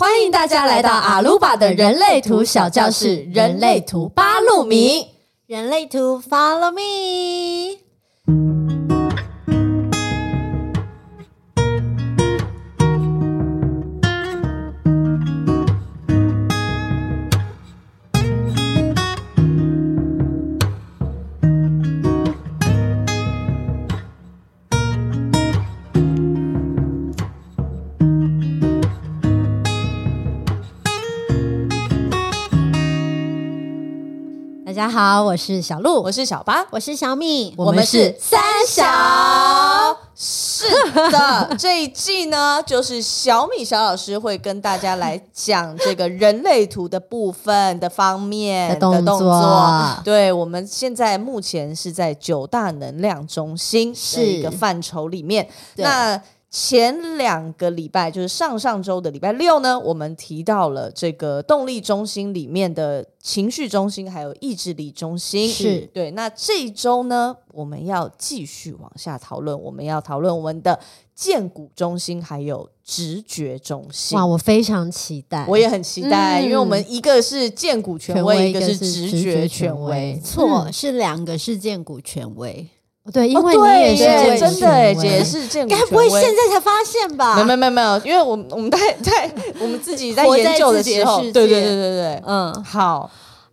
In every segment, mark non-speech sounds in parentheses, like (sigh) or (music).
欢迎大家来到阿鲁巴的人类图小教室，人类图八路米，人类图 Follow Me。家好，我是小鹿，我是小八，我是小米，我们是三小。是的，这一季呢，就是小米小老师会跟大家来讲这个人类图的部分的方面的动作。动作对，我们现在目前是在九大能量中心是一个范畴里面。那前两个礼拜，就是上上周的礼拜六呢，我们提到了这个动力中心里面的情绪中心，还有意志力中心。是对。那这一周呢，我们要继续往下讨论，我们要讨论我们的荐骨中心，还有直觉中心。哇，我非常期待，我也很期待，嗯、因为我们一个是荐骨权威，一个是直觉权威，错、嗯，是两个是荐骨权威。对，因为你也是真的哎，姐是该不会现在才发现吧？没有没有没有，因为我们我们在在我们自己在研究的时候，对对对对对，嗯，好。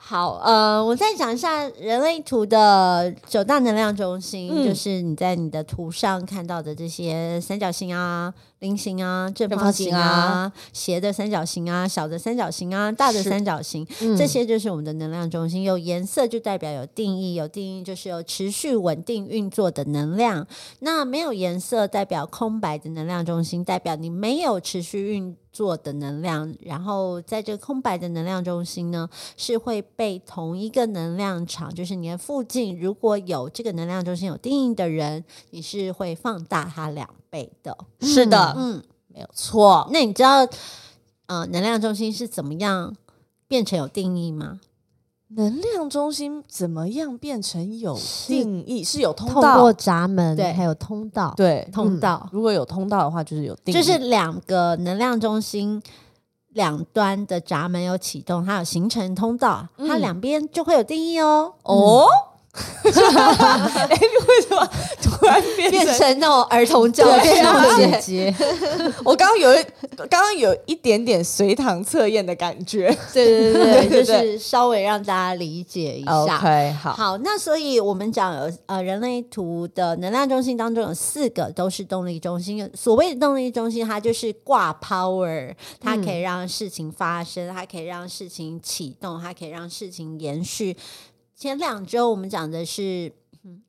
好，呃，我再讲一下人类图的九大能量中心，嗯、就是你在你的图上看到的这些三角形啊、菱形啊、正方形啊、形啊斜的三角形啊、小的三角形啊、大的三角形，嗯、这些就是我们的能量中心。有颜色就代表有定义，有定义就是有持续稳定运作的能量。那没有颜色代表空白的能量中心，代表你没有持续运。做的能量，然后在这个空白的能量中心呢，是会被同一个能量场，就是你的附近如果有这个能量中心有定义的人，你是会放大它两倍的。是的，嗯，没有错。那你知道，呃，能量中心是怎么样变成有定义吗？能量中心怎么样变成有定义？是，是有通道，通过闸门，对，还有通道，对，通道。嗯，如果有通道的话，就是有定义。就是两个能量中心两端的闸门有启动，它有形成通道，嗯，它两边就会有定义哦。哦。(laughs) 哎，为什么突然变成，变成那种儿童教育姐姐？(laughs) 我刚刚有一，刚刚有一点点随堂测验的感觉。对对对，对 (laughs) 就是稍微让大家理解一下。OK，好，好，那所以我们讲有呃，人类图的能量中心当中有四个都是动力中心。所谓的动力中心，它就是挂 power，它可以让事情发生，它可以让事情启动，它可以让事情延续。前两周我们讲的是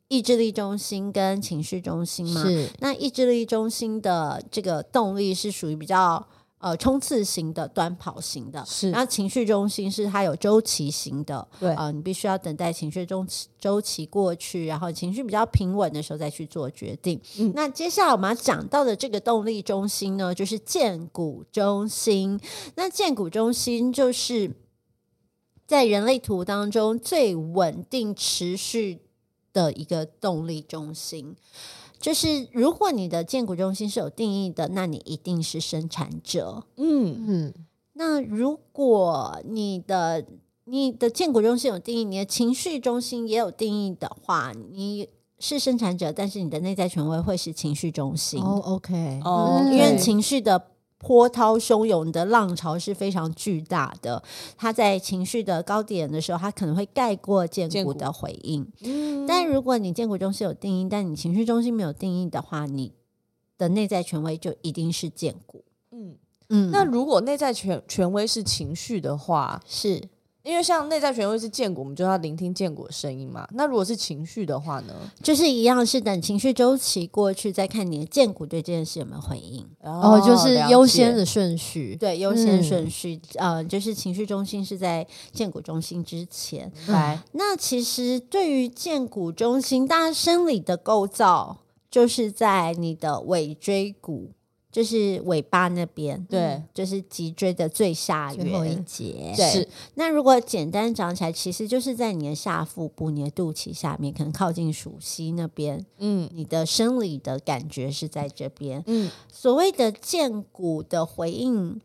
意志力中心跟情绪中心嘛，是那意志力中心的这个动力是属于比较呃冲刺型的、短跑型的，是。然后情绪中心是它有周期型的，对啊、呃，你必须要等待情绪中周期过去，然后情绪比较平稳的时候再去做决定。嗯，那接下来我们要讲到的这个动力中心呢，就是建骨中心。那建骨中心就是。在人类图当中最稳定持续的一个动力中心，就是如果你的建股中心是有定义的，那你一定是生产者。嗯嗯。那如果你的你的建股中心有定义，你的情绪中心也有定义的话，你是生产者，但是你的内在权威会是情绪中心。哦，OK，哦，因为情绪的。波涛汹涌的浪潮是非常巨大的，他在情绪的高点的时候，他可能会盖过建骨的回应。嗯，但如果你建骨中心有定义，但你情绪中心没有定义的话，你的内在权威就一定是建骨。嗯嗯，那如果内在权权威是情绪的话，是。因为像内在权威是建骨，我们就要聆听建骨的声音嘛。那如果是情绪的话呢？就是一样，是等情绪周期过去，再看你的建骨对这件事有没有回应。哦，就是优先的顺序。对，优先顺序，嗯、呃，就是情绪中心是在建骨中心之前。来、嗯，那其实对于建骨中心，大家生理的构造就是在你的尾椎骨。就是尾巴那边，对，就是脊椎的最下缘，最后一节。对，是。那如果简单讲起来，其实就是在你的下腹部、你的肚脐下面，可能靠近鼠蹊那边。嗯，你的生理的感觉是在这边。嗯，所谓的剑骨的回应。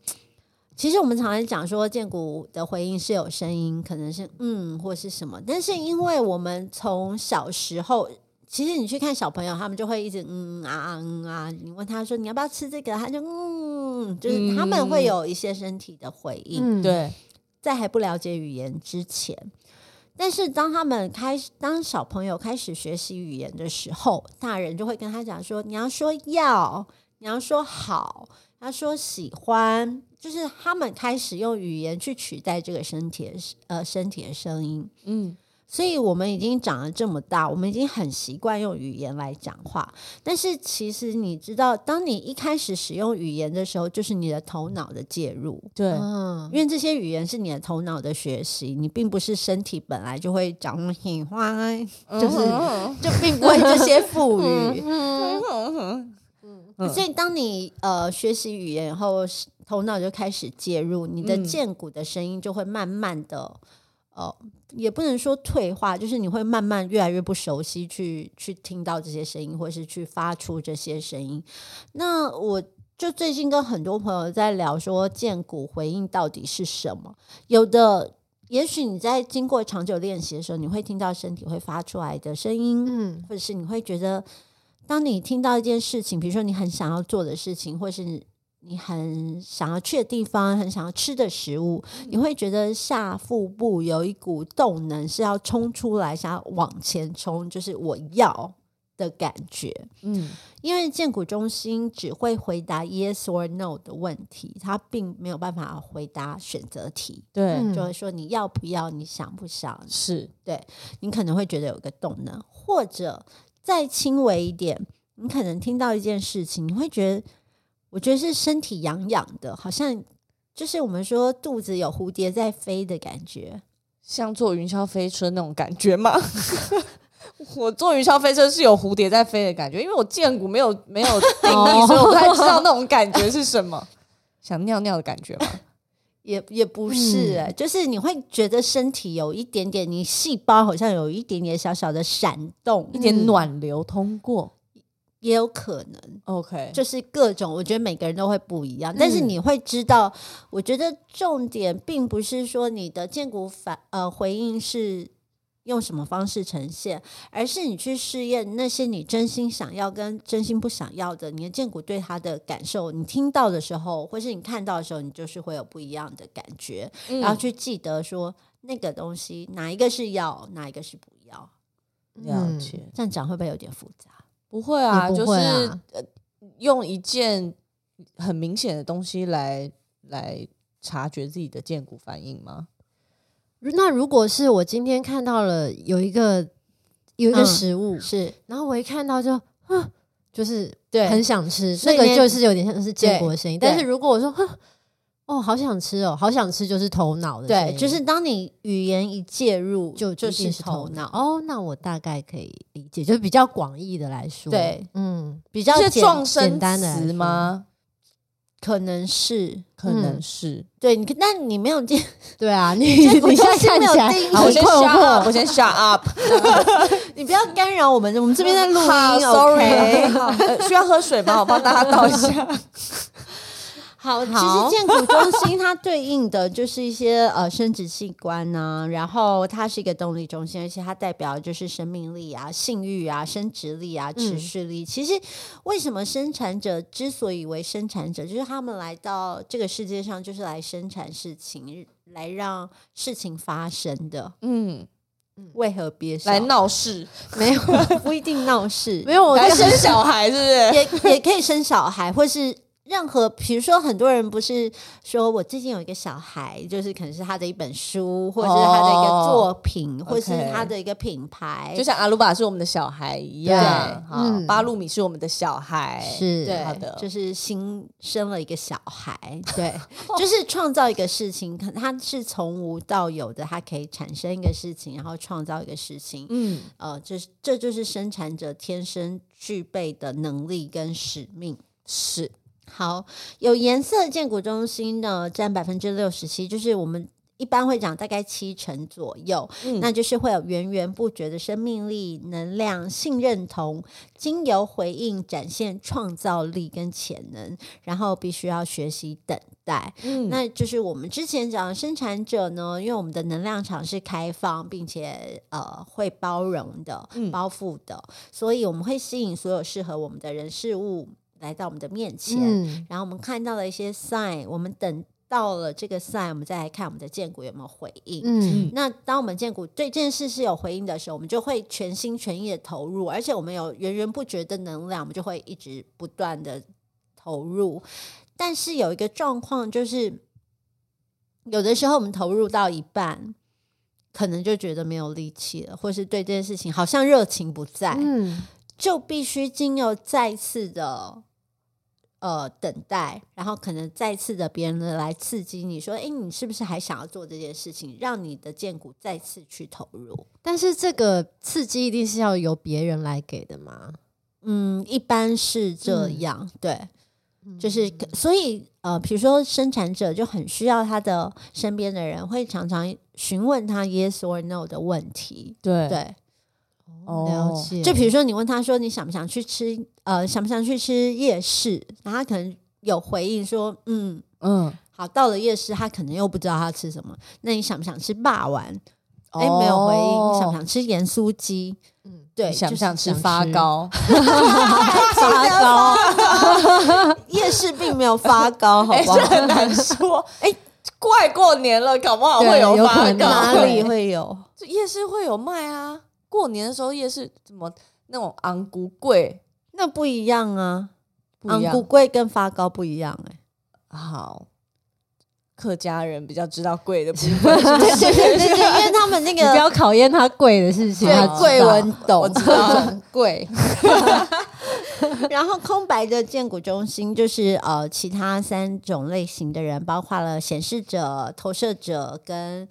其实我们常常讲说，剑骨的回应是有声音，可能是嗯或是什么，但是因为我们从小时候，其实你去看小朋友，他们就会一直嗯啊嗯啊，你问他说你要不要吃这个，他就嗯，就是他们会有一些身体的回应。嗯、对，在还不了解语言之前。但是当他们开始，当小朋友开始学习语言的时候，大人就会跟他讲说：“你要说要，你要说好，他说喜欢。”就是他们开始用语言去取代这个身体的呃身体的声音，嗯。所以我们已经长了这么大，我们已经很习惯用语言来讲话。但是其实你知道，当你一开始使用语言的时候，就是你的头脑的介入。对，嗯，因为这些语言是你的头脑的学习，你并不是身体本来就会讲喜欢，就是就并不会这些赋语。所以当你呃学习语言以后，头脑就开始介入，你的剑骨的声音就会慢慢的。哦，也不能说退化，就是你会慢慢越来越不熟悉去，去去听到这些声音，或是去发出这些声音。那我就最近跟很多朋友在聊，说荐骨回应到底是什么？有的，也许你在经过长久练习的时候，你会听到身体会发出来的声音，嗯，或者是你会觉得，当你听到一件事情，比如说你很想要做的事情，或是。你很想要去的地方，很想要吃的食物，你会觉得下腹部有一股动能是要冲出来，想要往前冲，就是我要的感觉。嗯，因为建骨中心只会回答 yes or no 的问题，它并没有办法回答选择题。对，就是说你要不要，你想不想？是对，你可能会觉得有个动能，或者再轻微一点，你可能听到一件事情，你会觉得。我觉得是身体痒痒的，好像就是我们说肚子有蝴蝶在飞的感觉，像坐云霄飞车那种感觉吗？(laughs) 我坐云霄飞车是有蝴蝶在飞的感觉，因为我荐骨没有没有定义，所以我不太知道那种感觉是什么。想尿尿的感觉吗？(laughs) 也也不是、欸，嗯、就是你会觉得身体有一点点，你细胞好像有一点点小小的闪动，一点暖流通过。也有可能，OK，就是各种，我觉得每个人都会不一样，嗯、但是你会知道，我觉得重点并不是说你的荐骨反呃回应是用什么方式呈现，而是你去试验那些你真心想要跟真心不想要的，你的荐骨对他的感受，你听到的时候，或是你看到的时候，你就是会有不一样的感觉，嗯、然后去记得说那个东西哪一个是要，哪一个是不要，了解，嗯、这样讲会不会有点复杂？不会啊，会啊就是呃，用一件很明显的东西来来察觉自己的荐骨反应吗？那如果是我今天看到了有一个有一个食物、嗯、是，然后我一看到就啊，就是对，很想吃，那个就是有点像是荐骨的声音。但是如果我说哼。哦，好想吃哦，好想吃，就是头脑的。对，就是当你语言一介入，就就是头脑。哦，那我大概可以理解，就是比较广义的来说，对，嗯，比较简简单的词吗？可能是，可能是。对，你那你没有见，(laughs) 对啊，(laughs) 你你现在看起来，我先 shut up，我先 shut up，(laughs) 你不要干扰我们，我们这边在录音。Sorry，好，需要喝水吗？我帮大家倒一下。好，其实建骨中心它对应的就是一些呃生殖器官呢、啊，然后它是一个动力中心，而且它代表就是生命力啊、性欲啊、生殖力啊、持续力。嗯、其实为什么生产者之所以为生产者，就是他们来到这个世界上就是来生产事情，来让事情发生的。嗯，为何憋笑？来闹事？(laughs) 没有，不一定闹事。(laughs) 没有，我在生小孩是不是？也也可以生小孩，或是。任何，比如说，很多人不是说我最近有一个小孩，就是可能是他的一本书，或者是他的一个作品，哦、或是他的一个品牌，就像阿鲁巴是我们的小孩一样，对嗯，巴路米是我们的小孩，是对，好的，就是新生了一个小孩，对，(laughs) 就是创造一个事情，可能他是从无到有的，他可以产生一个事情，然后创造一个事情，嗯，呃，这这就是生产者天生具备的能力跟使命，是。好，有颜色建股中心呢，占百分之六十七，就是我们一般会长大概七成左右，嗯、那就是会有源源不绝的生命力、能量、性认同，经由回应展现创造力跟潜能，然后必须要学习等待。嗯，那就是我们之前讲的生产者呢，因为我们的能量场是开放并且呃会包容的、包覆的，嗯、所以我们会吸引所有适合我们的人事物来到我们的面前，嗯、然后我们看到了一些 sign，我们等。到了这个赛，我们再来看我们的建股有没有回应。嗯，那当我们建股对这件事是有回应的时候，我们就会全心全意的投入，而且我们有源源不绝的能量，我们就会一直不断的投入。但是有一个状况就是，有的时候我们投入到一半，可能就觉得没有力气了，或是对这件事情好像热情不在，嗯，就必须经由再次的。呃，等待，然后可能再次的别人来刺激你说，哎，你是不是还想要做这件事情？让你的荐股再次去投入。但是这个刺激一定是要由别人来给的吗？嗯，一般是这样，嗯、对，就是所以呃，比如说生产者就很需要他的身边的人会常常询问他 yes or no 的问题，对对。哦，了解。就比如说，你问他说：“你想不想去吃？呃，想不想去吃夜市？”然后他可能有回应说：“嗯嗯，好。”到了夜市，他可能又不知道他吃什么。那你想不想吃霸王？哎、哦，没有回应。想不想吃盐酥鸡？嗯，对。想不想吃 (laughs) 发糕？发糕？夜市并没有发糕，好不好？很难说。(laughs) 哎，快过年了，搞不好会有发糕。哪里会有？这夜市会有卖啊。过年的时候夜市怎么那种昂古贵？那不一样啊，昂古贵跟发糕不一样哎、欸。好，客家人比较知道贵的？对对对，因为他们那个不要考验他贵的事情，对贵文懂，我知道贵。然后空白的建股中心就是呃，其他三种类型的人，包括了显示者、投射者跟。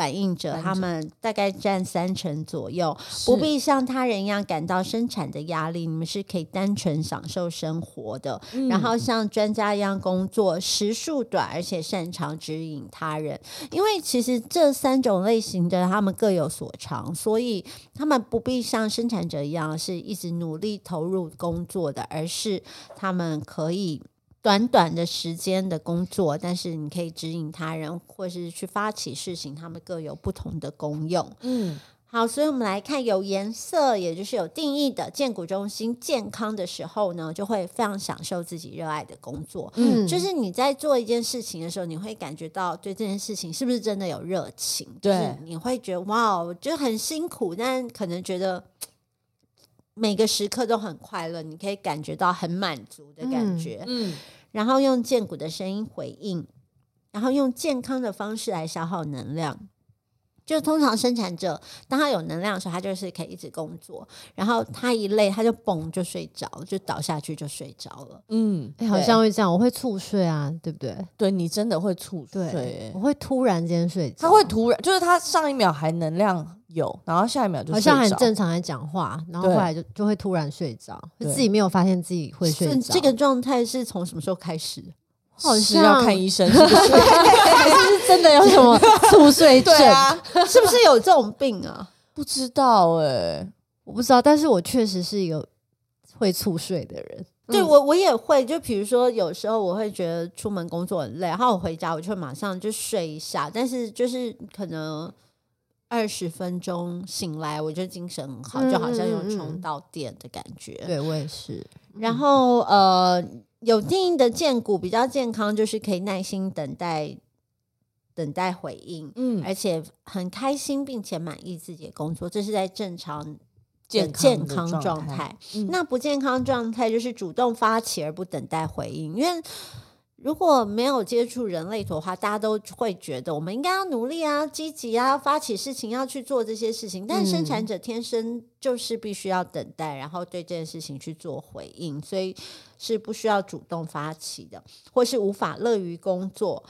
反映者，他们大概占三成左右，不必像他人一样感到生产的压力，你们是可以单纯享受生活的。嗯、然后像专家一样工作，时数短，而且擅长指引他人。因为其实这三种类型的他们各有所长，所以他们不必像生产者一样是一直努力投入工作的，而是他们可以。短短的时间的工作，但是你可以指引他人，或是去发起事情，他们各有不同的功用。嗯，好，所以我们来看有颜色，也就是有定义的荐骨中心健康的时候呢，就会非常享受自己热爱的工作。嗯，就是你在做一件事情的时候，你会感觉到对这件事情是不是真的有热情？对，就是你会觉得哇，我觉得很辛苦，但可能觉得。每个时刻都很快乐，你可以感觉到很满足的感觉。嗯，嗯，然后用健骨的声音回应，然后用健康的方式来消耗能量。就通常生产者，当他有能量的时候，他就是可以一直工作。然后他一累，他就嘣就睡着，就倒下去就睡着了。嗯，欸、好像会这样，我会猝睡啊，对不对？对，你真的会猝睡，对，我会突然间睡着。他会突然，就是他上一秒还能量有，然后下一秒就，好像很正常在讲话，然后后来就就会突然睡着，就自己没有发现自己会睡着。这个状态是从什么时候开始？(laughs) 好像是要看医生是不是，(laughs) 还是真的有什么 (laughs) 猝睡症？啊、是不是有这种病啊？不知道哎、欸，我不知道。但是我确实是一个会猝睡的人。对我，我也会。就比如说，有时候我会觉得出门工作很累，然后我回家我就会马上就睡一下。但是就是可能二十分钟醒来，我就精神很好，就好像有充到电的感觉。对我也是。然后呃。有定义的荐骨比较健康，就是可以耐心等待，等待回应，嗯，而且很开心并且满意自己的工作，这是在正常健健康状态。嗯、那不健康状态就是主动发起而不等待回应，因为。如果没有接触人类图的话，大家都会觉得我们应该要努力啊、积极啊、发起事情要去做这些事情。但生产者天生就是必须要等待，然后对这件事情去做回应，所以是不需要主动发起的，或是无法乐于工作，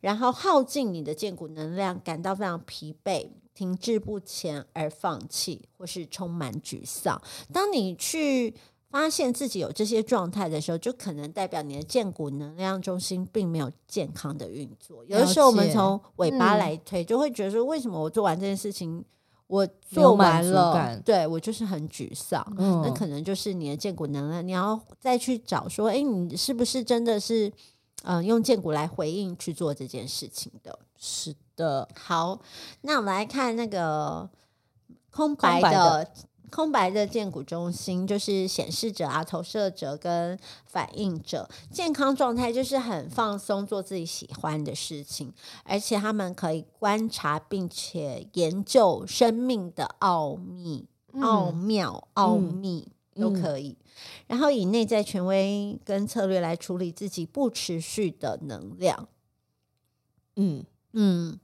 然后耗尽你的建骨能量，感到非常疲惫、停滞不前而放弃，或是充满沮丧。当你去。发现自己有这些状态的时候，就可能代表你的荐骨能量中心并没有健康的运作。有的时候我们从尾巴来推，就会觉得说，为什么我做完这件事情，我做完了，对我就是很沮丧。嗯，那可能就是你的荐骨能量，你要再去找说，哎，你是不是真的是，嗯，用荐骨来回应去做这件事情的？是的。好，那我们来看那个空白的。空白的建骨中心就是显示者啊、投射者跟反应者，健康状态就是很放松，做自己喜欢的事情，而且他们可以观察并且研究生命的奥秘、嗯、奥妙、奥秘、嗯、都可以。然后以内在权威跟策略来处理自己不持续的能量。嗯嗯。嗯，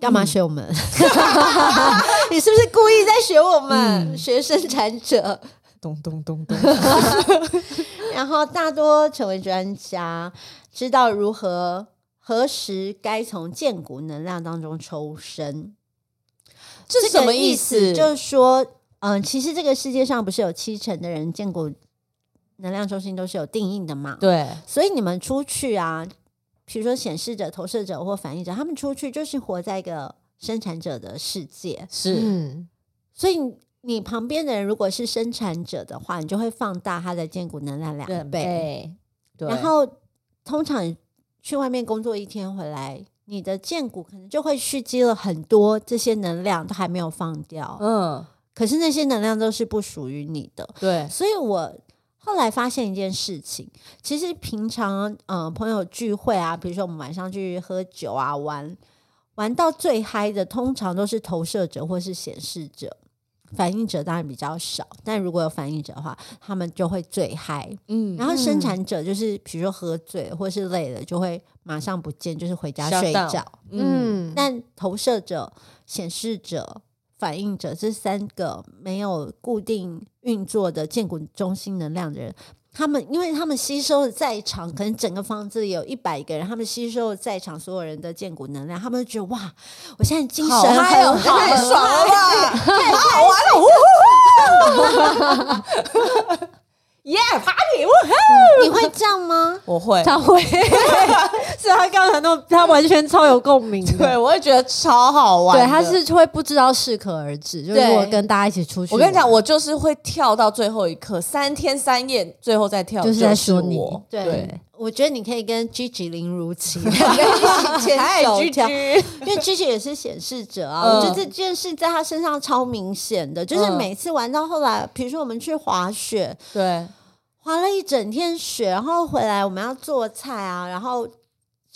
干嘛学我们？嗯、(laughs) 你是不是故意在学我们？嗯、学生产者，咚咚咚咚。(laughs) 然后大多成为专家，知道如何何时该从建骨能量当中抽身。这是什么意思？就是说，嗯，其实这个世界上不是有七成的人建骨能量中心都是有定义的嘛？对，所以你们出去啊。比如说显示者、投射者或反应者，他们出去就是活在一个生产者的世界。是，嗯、所以你旁边的人如果是生产者的话，你就会放大他的荐骨能量两倍。对，然后通常去外面工作一天回来，你的荐骨可能就会蓄积了很多这些能量，都还没有放掉。嗯，可是那些能量都是不属于你的。对，所以我。后来发现一件事情，其实平常嗯、呃、朋友聚会啊，比如说我们晚上去喝酒啊，玩玩到最嗨的，通常都是投射者或是显示者，反应者当然比较少。但如果有反应者的话，他们就会最嗨。嗯，然后生产者就是比如说喝醉或是累了，就会马上不见，就是回家睡觉。嗯，但投射者、显示者。反应者，这三个没有固定运作的荐骨中心能量的人，他们因为他们吸收的在场，可能整个房子有一百个人，他们吸收的在场所有人的荐骨能量，他们就觉得哇，我现在精神很好，太爽了，太好玩了，耶、(laughs) yeah,，Party！你会这样吗？我会，他会，(laughs) 是他刚才那他完全超有共鸣，(laughs) 对我会觉得超好玩。对，他是会不知道适可而止，就是如果跟大家一起出去。我跟你讲，我就是会跳到最后一刻，三天三夜，最后再跳，就是在说你。对，对我觉得你可以跟 Gigi 林如琪两个一起牵手跳，(laughs) 因为 Gigi 也是显示者啊。嗯、我觉得这件事在他身上超明显的，就是每次玩到后来，比如说我们去滑雪，对。滑了一整天雪，然后回来我们要做菜啊，然后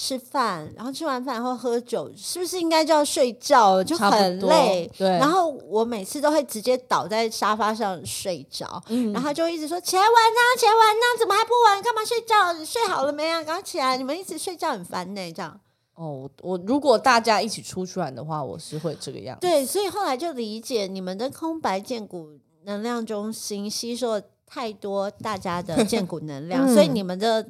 吃饭，然后吃完饭然后喝酒，是不是应该就要睡觉了？就很累。对。然后我每次都会直接倒在沙发上睡着，嗯、然后就一直说起来玩呐，起来玩呐，怎么还不玩？干嘛睡觉？睡好了没啊？赶快起来！你们一直睡觉很烦呢，这样。哦，我如果大家一起出去玩的话，我是会这个样子。对，所以后来就理解你们的空白建骨能量中心吸收。太多大家的 (laughs) 建骨能量，嗯、所以你们的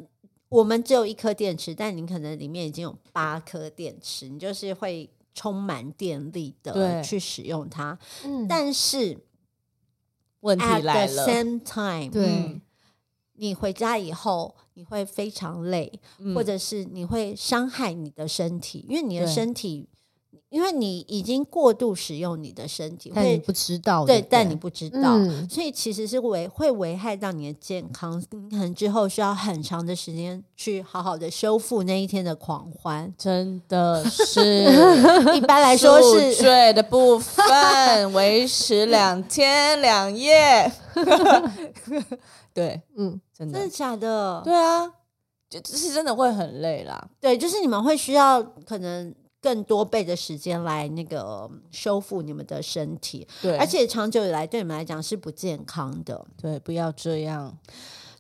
我们只有一颗电池，但你可能里面已经有八颗电池，你就是会充满电力的去使用它。嗯、但是问题来了 at the same time，对、嗯，你回家以后你会非常累，嗯、或者是你会伤害你的身体，因为你的身体。因为你已经过度使用你的身体，但你不知道，对，但你不知道，所以其实是危会危害到你的健康。你可能之后需要很长的时间去好好的修复那一天的狂欢，真的是。(laughs) 一般来说是睡的部分维持两天两夜。(laughs) 对，嗯，真的，真的假的？对啊，就是真的会很累啦。对，就是你们会需要可能。更多倍的时间来那个修复你们的身体，对，而且长久以来对你们来讲是不健康的，对，不要这样。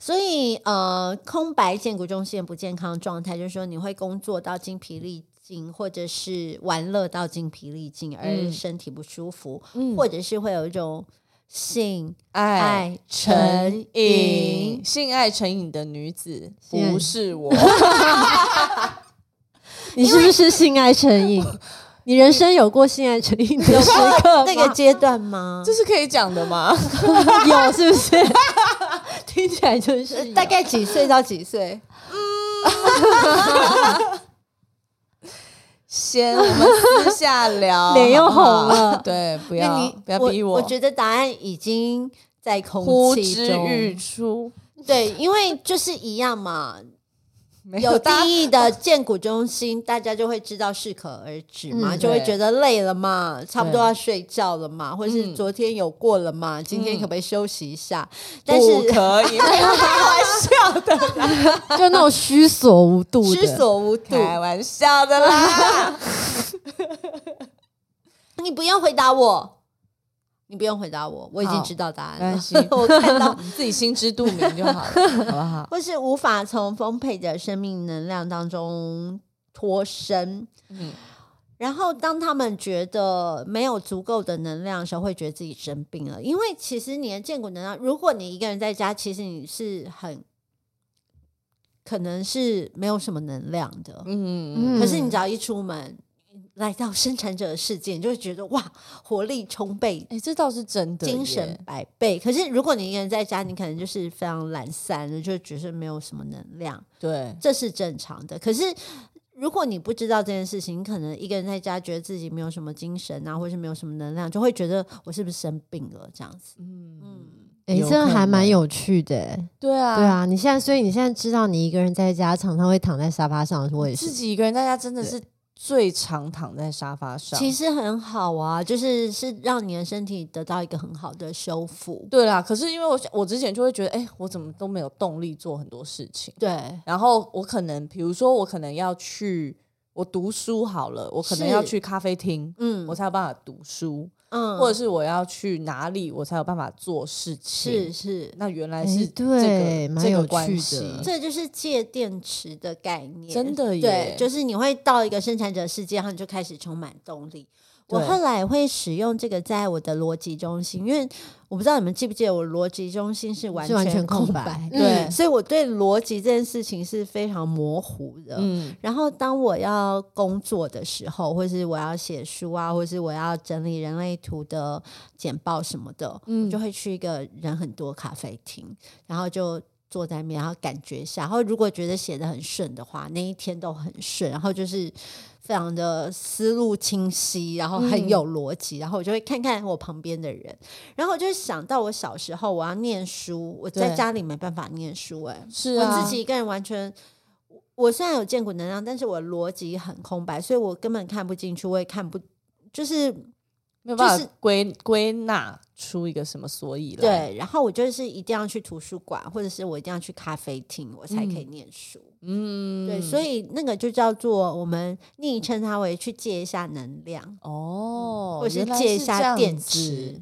所以呃，空白建骨中心不健康状态，就是说你会工作到精疲力尽，或者是玩乐到精疲力尽而身体不舒服，嗯、或者是会有一种性爱成瘾，性爱成瘾的女子不是我。(laughs) 你是不是性爱成瘾？你人生有过性爱成瘾的时刻那个阶段吗？这是可以讲的吗？(laughs) 有，是不是？听起来就是大概几岁到几岁？嗯，先我们私下聊，脸又红了。对，不要你不要逼我。我觉得答案已经在空气中呼之欲出。对，因为就是一样嘛。有定义的荐骨中心，大家就会知道适可而止嘛，嗯、就会觉得累了嘛，差不多要睡觉了嘛，或者是昨天有过了嘛，嗯、今天可不可以休息一下？嗯、但是不可以，(laughs) 开玩笑的啦，(laughs) 就那种虚所无度，虚所无度，开玩笑的啦。(laughs) 你不用回答我。你不用回答我，我已经知道答案了。(laughs) 我看到 (laughs) 你自己心知肚明就好了，(laughs) 好不好？或是无法从丰沛的生命能量当中脱身。嗯，然后当他们觉得没有足够的能量的时候，会觉得自己生病了。因为其实你的建骨能量，如果你一个人在家，其实你是很可能是没有什么能量的。嗯，可是你只要一出门。来到生产者的世界，你就会觉得哇，活力充沛，哎，这倒是真的，精神百倍。可是如果你一个人在家，你可能就是非常懒散的，就觉得没有什么能量。对，这是正常的。可是如果你不知道这件事情，你可能一个人在家，觉得自己没有什么精神啊，或者是没有什么能量，就会觉得我是不是生病了这样子。嗯嗯，哎，这还蛮有趣的。对啊，对啊，你现在所以你现在知道，你一个人在家常常会躺在沙发上，我也是自己一个人在家，真的是。最常躺在沙发上，其实很好啊，就是是让你的身体得到一个很好的修复。对啦，可是因为我我之前就会觉得，哎、欸，我怎么都没有动力做很多事情。对，然后我可能，比如说我可能要去，我读书好了，我可能要去咖啡厅，嗯，我才有办法读书。嗯，或者是我要去哪里，我才有办法做事情。是是，那原来是这个这个关系。这就是借电池的概念，真的耶。对，就是你会到一个生产者世界，然后你就开始充满动力。我后来会使用这个在我的逻辑中心，因为我不知道你们记不记得，我逻辑中心是完全空白，对，所以我对逻辑这件事情是非常模糊的。嗯，然后当我要工作的时候，或是我要写书啊，或是我要整理人类图的简报什么的，嗯，我就会去一个人很多咖啡厅，然后就坐在面，然后感觉一下，然后如果觉得写得很顺的话，那一天都很顺，然后就是。非常的思路清晰，然后很有逻辑，嗯、然后我就会看看我旁边的人，然后我就想到我小时候我要念书，我在家里没办法念书、欸，哎，是啊，我自己一个人完全，我虽然有见骨能量，但是我逻辑很空白，所以我根本看不进去，我也看不，就是没有办法归归纳出一个什么所以来。对，然后我就是一定要去图书馆，或者是我一定要去咖啡厅，我才可以念书。嗯嗯，对，所以那个就叫做我们昵称它为去借一下能量哦，或是借一下电池。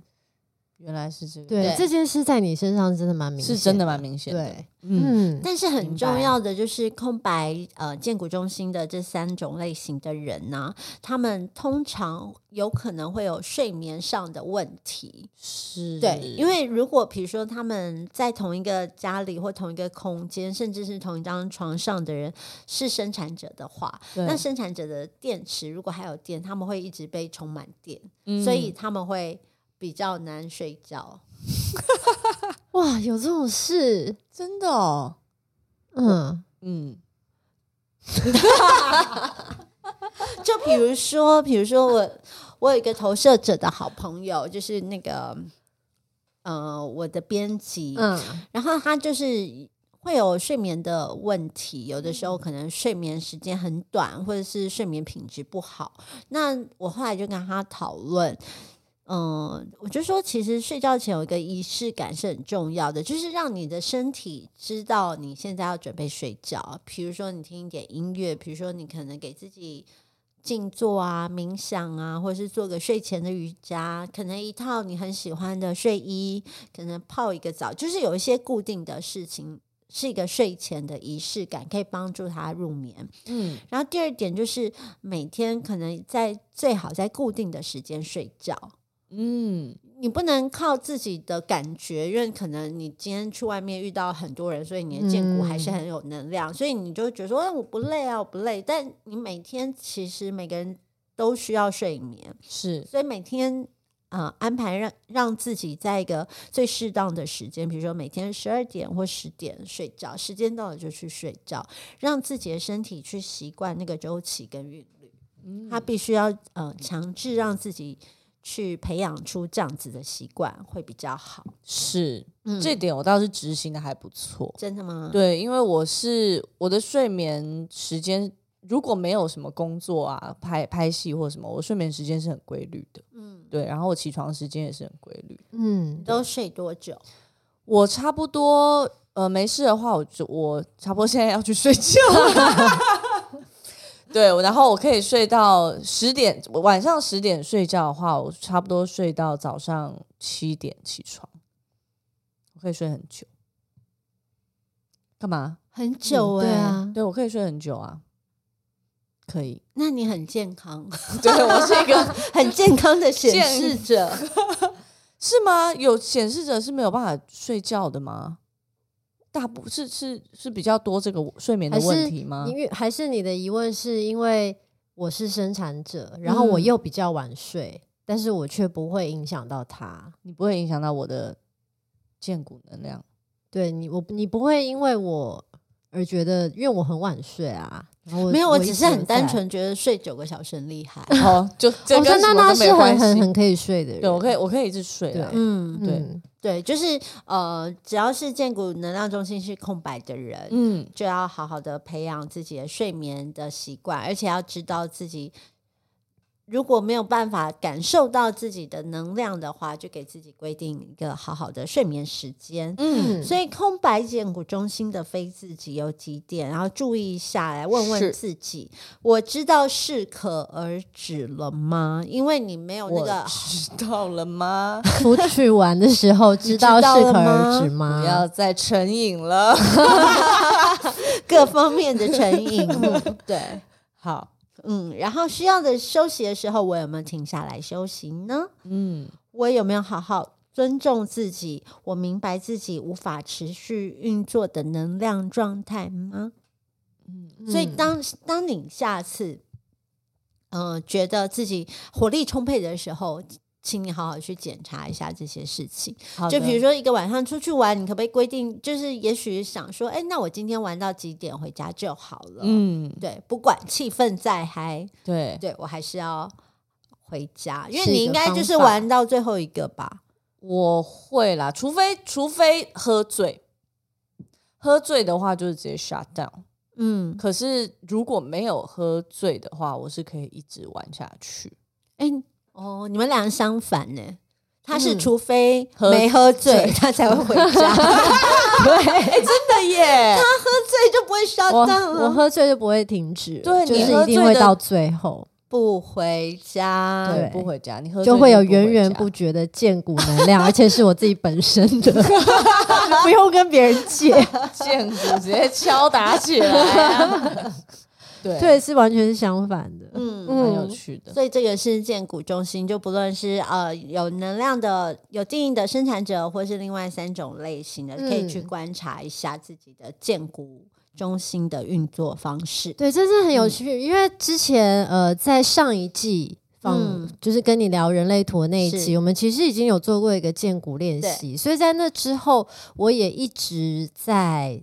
原来是这个，对，这件事在你身上真的蛮明显，是真的蛮明显，对，嗯。但是很重要的就是空白呃建骨中心的这三种类型的人呢，他们通常有可能会有睡眠上的问题，是。对，因为如果比如说他们在同一个家里或同一个空间，甚至是同一张床上的人是生产者的话，那生产者的电池如果还有电，他们会一直被充满电，所以他们会。比较难睡觉，(laughs) 哇，有这种事，真的哦，嗯。嗯，(laughs) 就比如说，比如说我，我有一个投射者的好朋友，就是那个，呃，我的编辑，嗯，然后他就是会有睡眠的问题，有的时候可能睡眠时间很短，或者是睡眠品质不好。那我后来就跟他讨论。嗯，我就说，其实睡觉前有一个仪式感是很重要的，就是让你的身体知道你现在要准备睡觉。比如说，你听一点音乐，比如说你可能给自己静坐啊、冥想啊，或者是做个睡前的瑜伽，可能一套你很喜欢的睡衣，可能泡一个澡，就是有一些固定的事情，是一个睡前的仪式感，可以帮助他入眠。嗯，然后第二点就是每天可能在最好在固定的时间睡觉。嗯，你不能靠自己的感觉，因为可能你今天去外面遇到很多人，所以你的荐骨还是很有能量，嗯、所以你就觉得说，哎，我不累啊，我不累。但你每天其实每个人都需要睡眠，是，所以每天呃安排让让自己在一个最适当的时间，比如说每天十二点或十点睡觉，时间到了就去睡觉，让自己的身体去习惯那个周期跟韵律。嗯，他必须要呃强制让自己。去培养出这样子的习惯会比较好，是，嗯、这点我倒是执行的还不错。真的吗？对，因为我是我的睡眠时间如果没有什么工作啊、拍拍戏或什么，我睡眠时间是很规律的。嗯，对，然后我起床时间也是很规律。嗯，都睡多久？我差不多呃没事的话，我就我差不多现在要去睡觉。(laughs) 对，然后我可以睡到十点，晚上十点睡觉的话，我差不多睡到早上七点起床，我可以睡很久。干嘛？很久哎、欸嗯？对啊，对，我可以睡很久啊，可以。那你很健康，(laughs) 对，我是一个 (laughs) 很健康的显示者，(laughs) 是吗？有显示者是没有办法睡觉的吗？大不是是是比较多这个睡眠的问题吗？因为还是你的疑问是因为我是生产者，然后我又比较晚睡，嗯、但是我却不会影响到他，你不会影响到我的健骨能量，对你我你不会因为我而觉得，因为我很晚睡啊。没有，我只是很单纯觉得睡九个小时很厉害。(laughs) 哦，就 (laughs) 我跟娜娜是很很很可以睡的人。对，我可以，我可以一直睡对。嗯，对对，就是呃，只要是建骨能量中心是空白的人，嗯，就要好好的培养自己的睡眠的习惯，而且要知道自己。如果没有办法感受到自己的能量的话，就给自己规定一个好好的睡眠时间。嗯，所以空白减骨中心的非自己有几点，然后注意一下来问问自己：我知道适可而止了吗？因为你没有那个知道了吗？(laughs) 出去玩的时候知道适可而止吗？不要再成瘾了，(laughs) 各方面的成瘾。(laughs) 对，好。嗯，然后需要的休息的时候，我有没有停下来休息呢？嗯，我有没有好好尊重自己？我明白自己无法持续运作的能量状态吗？嗯，所以当当你下次，嗯、呃，觉得自己火力充沛的时候。请你好好去检查一下这些事情。就比如说一个晚上出去玩，你可不可以规定，就是也许想说，哎，那我今天玩到几点回家就好了。嗯，对，不管气氛再嗨，对，对我还是要回家，因为你应该就是玩到最后一个吧。我会啦，除非除非喝醉，喝醉的话就是直接 shut down。嗯，可是如果没有喝醉的话，我是可以一直玩下去。哎。哦，你们俩相反呢？他是除非没喝醉，他才会回家。(laughs) 对，欸，真的耶！他喝醉就不会烧到我，我喝醉就不会停止。对，就是一定会到最后不回家。对，不回家，你喝醉就会有源源不绝的荐骨能量，(laughs) 而且是我自己本身的，(laughs) 不用跟别人借，荐骨直接敲打起来啊。对，对，是完全是相反的，嗯，很有趣的。所以这个是荐骨中心，就不论是呃有能量的、有经营的生产者，或是另外三种类型的，嗯、可以去观察一下自己的荐骨中心的运作方式。对，这是很有趣，嗯、因为之前呃在上一季放、嗯、就是跟你聊人类图的那一集，我们其实已经有做过一个荐骨练习，所以在那之后，我也一直在。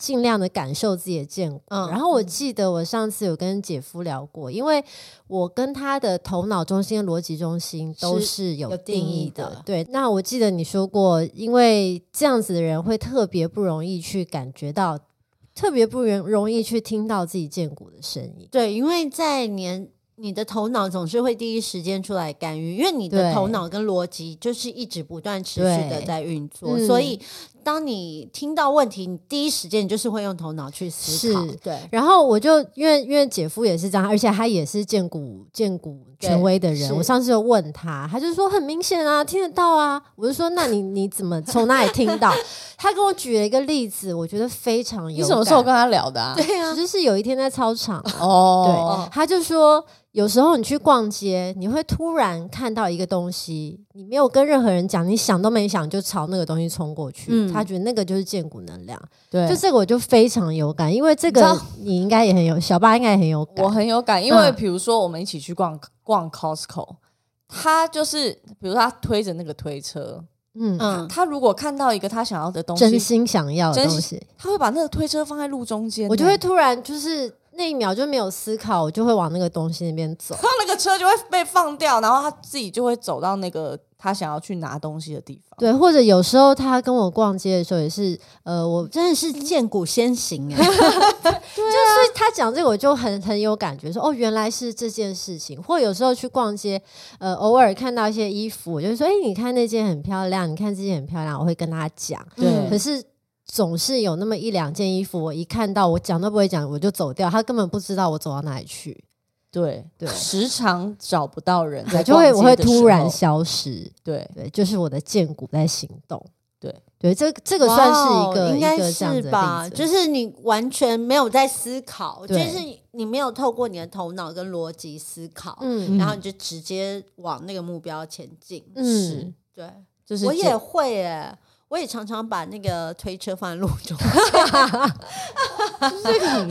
尽量的感受自己的荐骨，嗯，然后我记得我上次有跟姐夫聊过，因为我跟他的头脑中心、逻辑中心都是有定义的。义的对，那我记得你说过，因为这样子的人会特别不容易去感觉到，特别不容容易去听到自己见骨的声音。对，因为在年。你的头脑总是会第一时间出来干预，因为你的头脑跟逻辑就是一直不断持续的在运作，所以当你听到问题，你第一时间就是会用头脑去思考。对，然后我就因为因为姐夫也是这样，而且他也是见骨见骨权威的人，我上次就问他，他就说很明显啊，听得到啊。我就说那你你怎么从哪里听到？(laughs) 他跟我举了一个例子，我觉得非常有。你什么时候跟他聊的啊？对啊，就是有一天在操场哦，对，他就说。有时候你去逛街，你会突然看到一个东西，你没有跟任何人讲，你想都没想就朝那个东西冲过去。嗯，他觉得那个就是荐骨能量。对，就这个我就非常有感，因为这个你应该也很有，小八应该也很有感。我很有感，因为比如说我们一起去逛逛 Costco，他就是比如说他推着那个推车。嗯嗯，他如果看到一个他想要的东西，真心想要的东西，他会把那个推车放在路中间，我就会突然就是那一秒就没有思考，我就会往那个东西那边走，然后那个车就会被放掉，然后他自己就会走到那个他想要去拿东西的地方。对，或者有时候他跟我逛街的时候也是，呃，我真的是见古先行哎，(laughs) 对啊，所 (laughs) 以他讲这个我就很很有感觉，说哦，原来是这件事情。或有时候去逛街，呃，偶尔看到一些衣服，我就说，哎，你看那件很漂亮，你看这件很漂亮，我会跟他讲。对，可是总是有那么一两件衣服，我一看到我讲都不会讲，我就走掉，他根本不知道我走到哪里去。对对，时常找不到人，就会我会突然消失。对对，就是我的剑骨在行动。对对，这这个算是一个应该是吧？就是你完全没有在思考，就是你没有透过你的头脑跟逻辑思考，嗯，然后你就直接往那个目标前进。嗯，对，就是我也会诶。我也常常把那个推车放在路中，(laughs) 这个很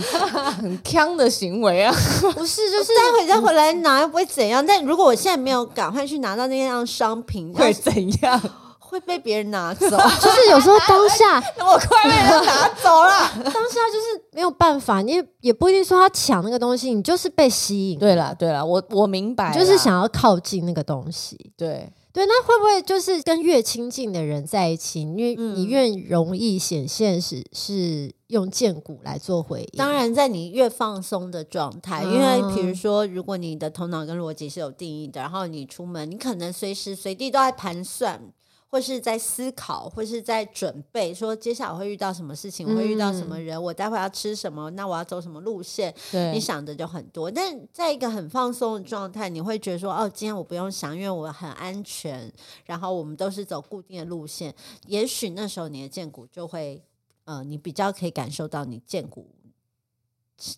很锵的行为啊！(laughs) 不是，就是待会再回来拿又不会怎样。但如果我现在没有赶快去拿到那样商品，会怎样？会被别人拿走。(laughs) 就是有时候当下我快被人拿走了，当下就是没有办法，你也也不一定说他抢那个东西，你就是被吸引。对了，对了，我我明白，就是想要靠近那个东西。对。对，那会不会就是跟越亲近的人在一起，因为你越容易显现是是用剑骨来做回应？当然，在你越放松的状态，因为比如说，如果你的头脑跟逻辑是有定义的，然后你出门，你可能随时随地都在盘算。或是在思考，或是在准备，说接下来我会遇到什么事情，我会遇到什么人，嗯、我待会要吃什么，那我要走什么路线？你想的就很多。但在一个很放松的状态，你会觉得说，哦，今天我不用想，因为我很安全。然后我们都是走固定的路线，也许那时候你的荐骨就会，呃，你比较可以感受到你剑骨。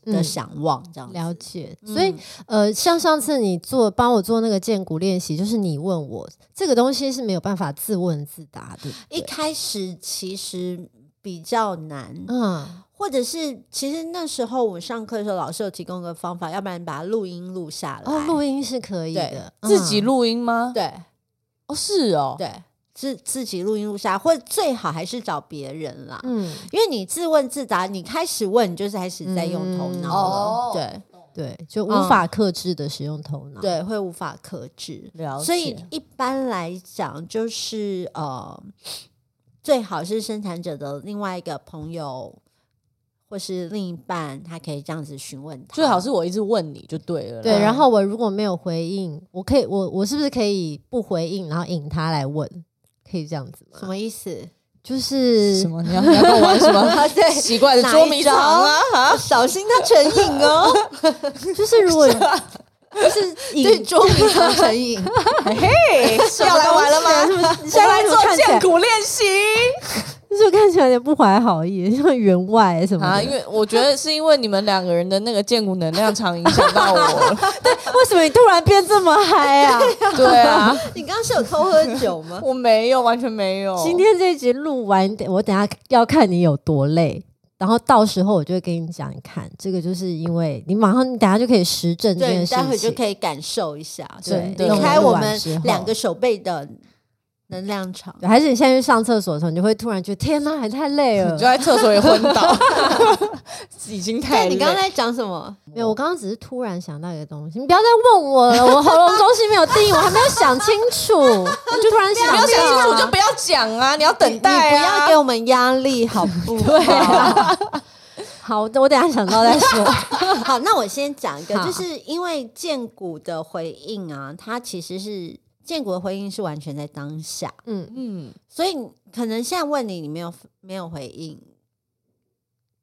的想望这样、嗯、了解，所以、嗯、呃，像上次你做帮我做那个荐骨练习，就是你问我这个东西是没有办法自问自答的。一开始其实比较难，嗯，或者是其实那时候我上课的时候，老师有提供个方法，要不然把录音录下来。哦，录音是可以的，自己录音吗？对，哦，是哦，对。自自己录音录下，或者最好还是找别人啦。嗯，因为你自问自答，你开始问，你就是开始在用头脑了。哦、对对，就无法克制的使用头脑、嗯，对，会无法克制。了解。所以一般来讲，就是呃，最好是生产者的另外一个朋友或是另一半，他可以这样子询问他。最好是我一直问你就对了。对，然后我如果没有回应，我可以，我我是不是可以不回应，然后引他来问？可以这样子吗？什么意思？就是什么？你要你要跟我玩什么？(laughs) (laughs) 奇怪的捉迷藏啊！小心他成瘾哦！(laughs) 就是如果就是对捉迷藏成瘾，嘿，要来玩了吗？是不是？先来做剑骨练习。就是看起来有点不怀好意，(laughs) 像员外什么的。啊，因为我觉得是因为你们两个人的那个荐骨能量场影响到我了。(laughs) 对，为什么你突然变这么嗨啊？(laughs) 对啊，你刚刚是有偷喝酒吗？我没有，完全没有。今天这一集录完，我等下要看你有多累，然后到时候我就会跟你讲，你看这个就是因为你马上你等下就可以实证这件事情，待会就可以感受一下。对，离开我们两个手背的。能量场，还是你现在去上厕所的时候，你就会突然觉得天哪，还太累了，你 (laughs) 就在厕所也昏倒，(laughs) 已经太累。你刚刚在讲什么？没有，我刚刚只是突然想到一个东西，你不要再问我了，我喉咙中心没有定义，我还没有想清楚，(laughs) 我就突然想，不要想清楚就不要讲啊，你要等待，不要给我们压力，好不？对啊，好的，我等下想到再说。好，那我先讲一个，就是因为荐骨的回应啊，它其实是。荐骨的回应是完全在当下，嗯嗯，所以可能现在问你，你没有没有回应，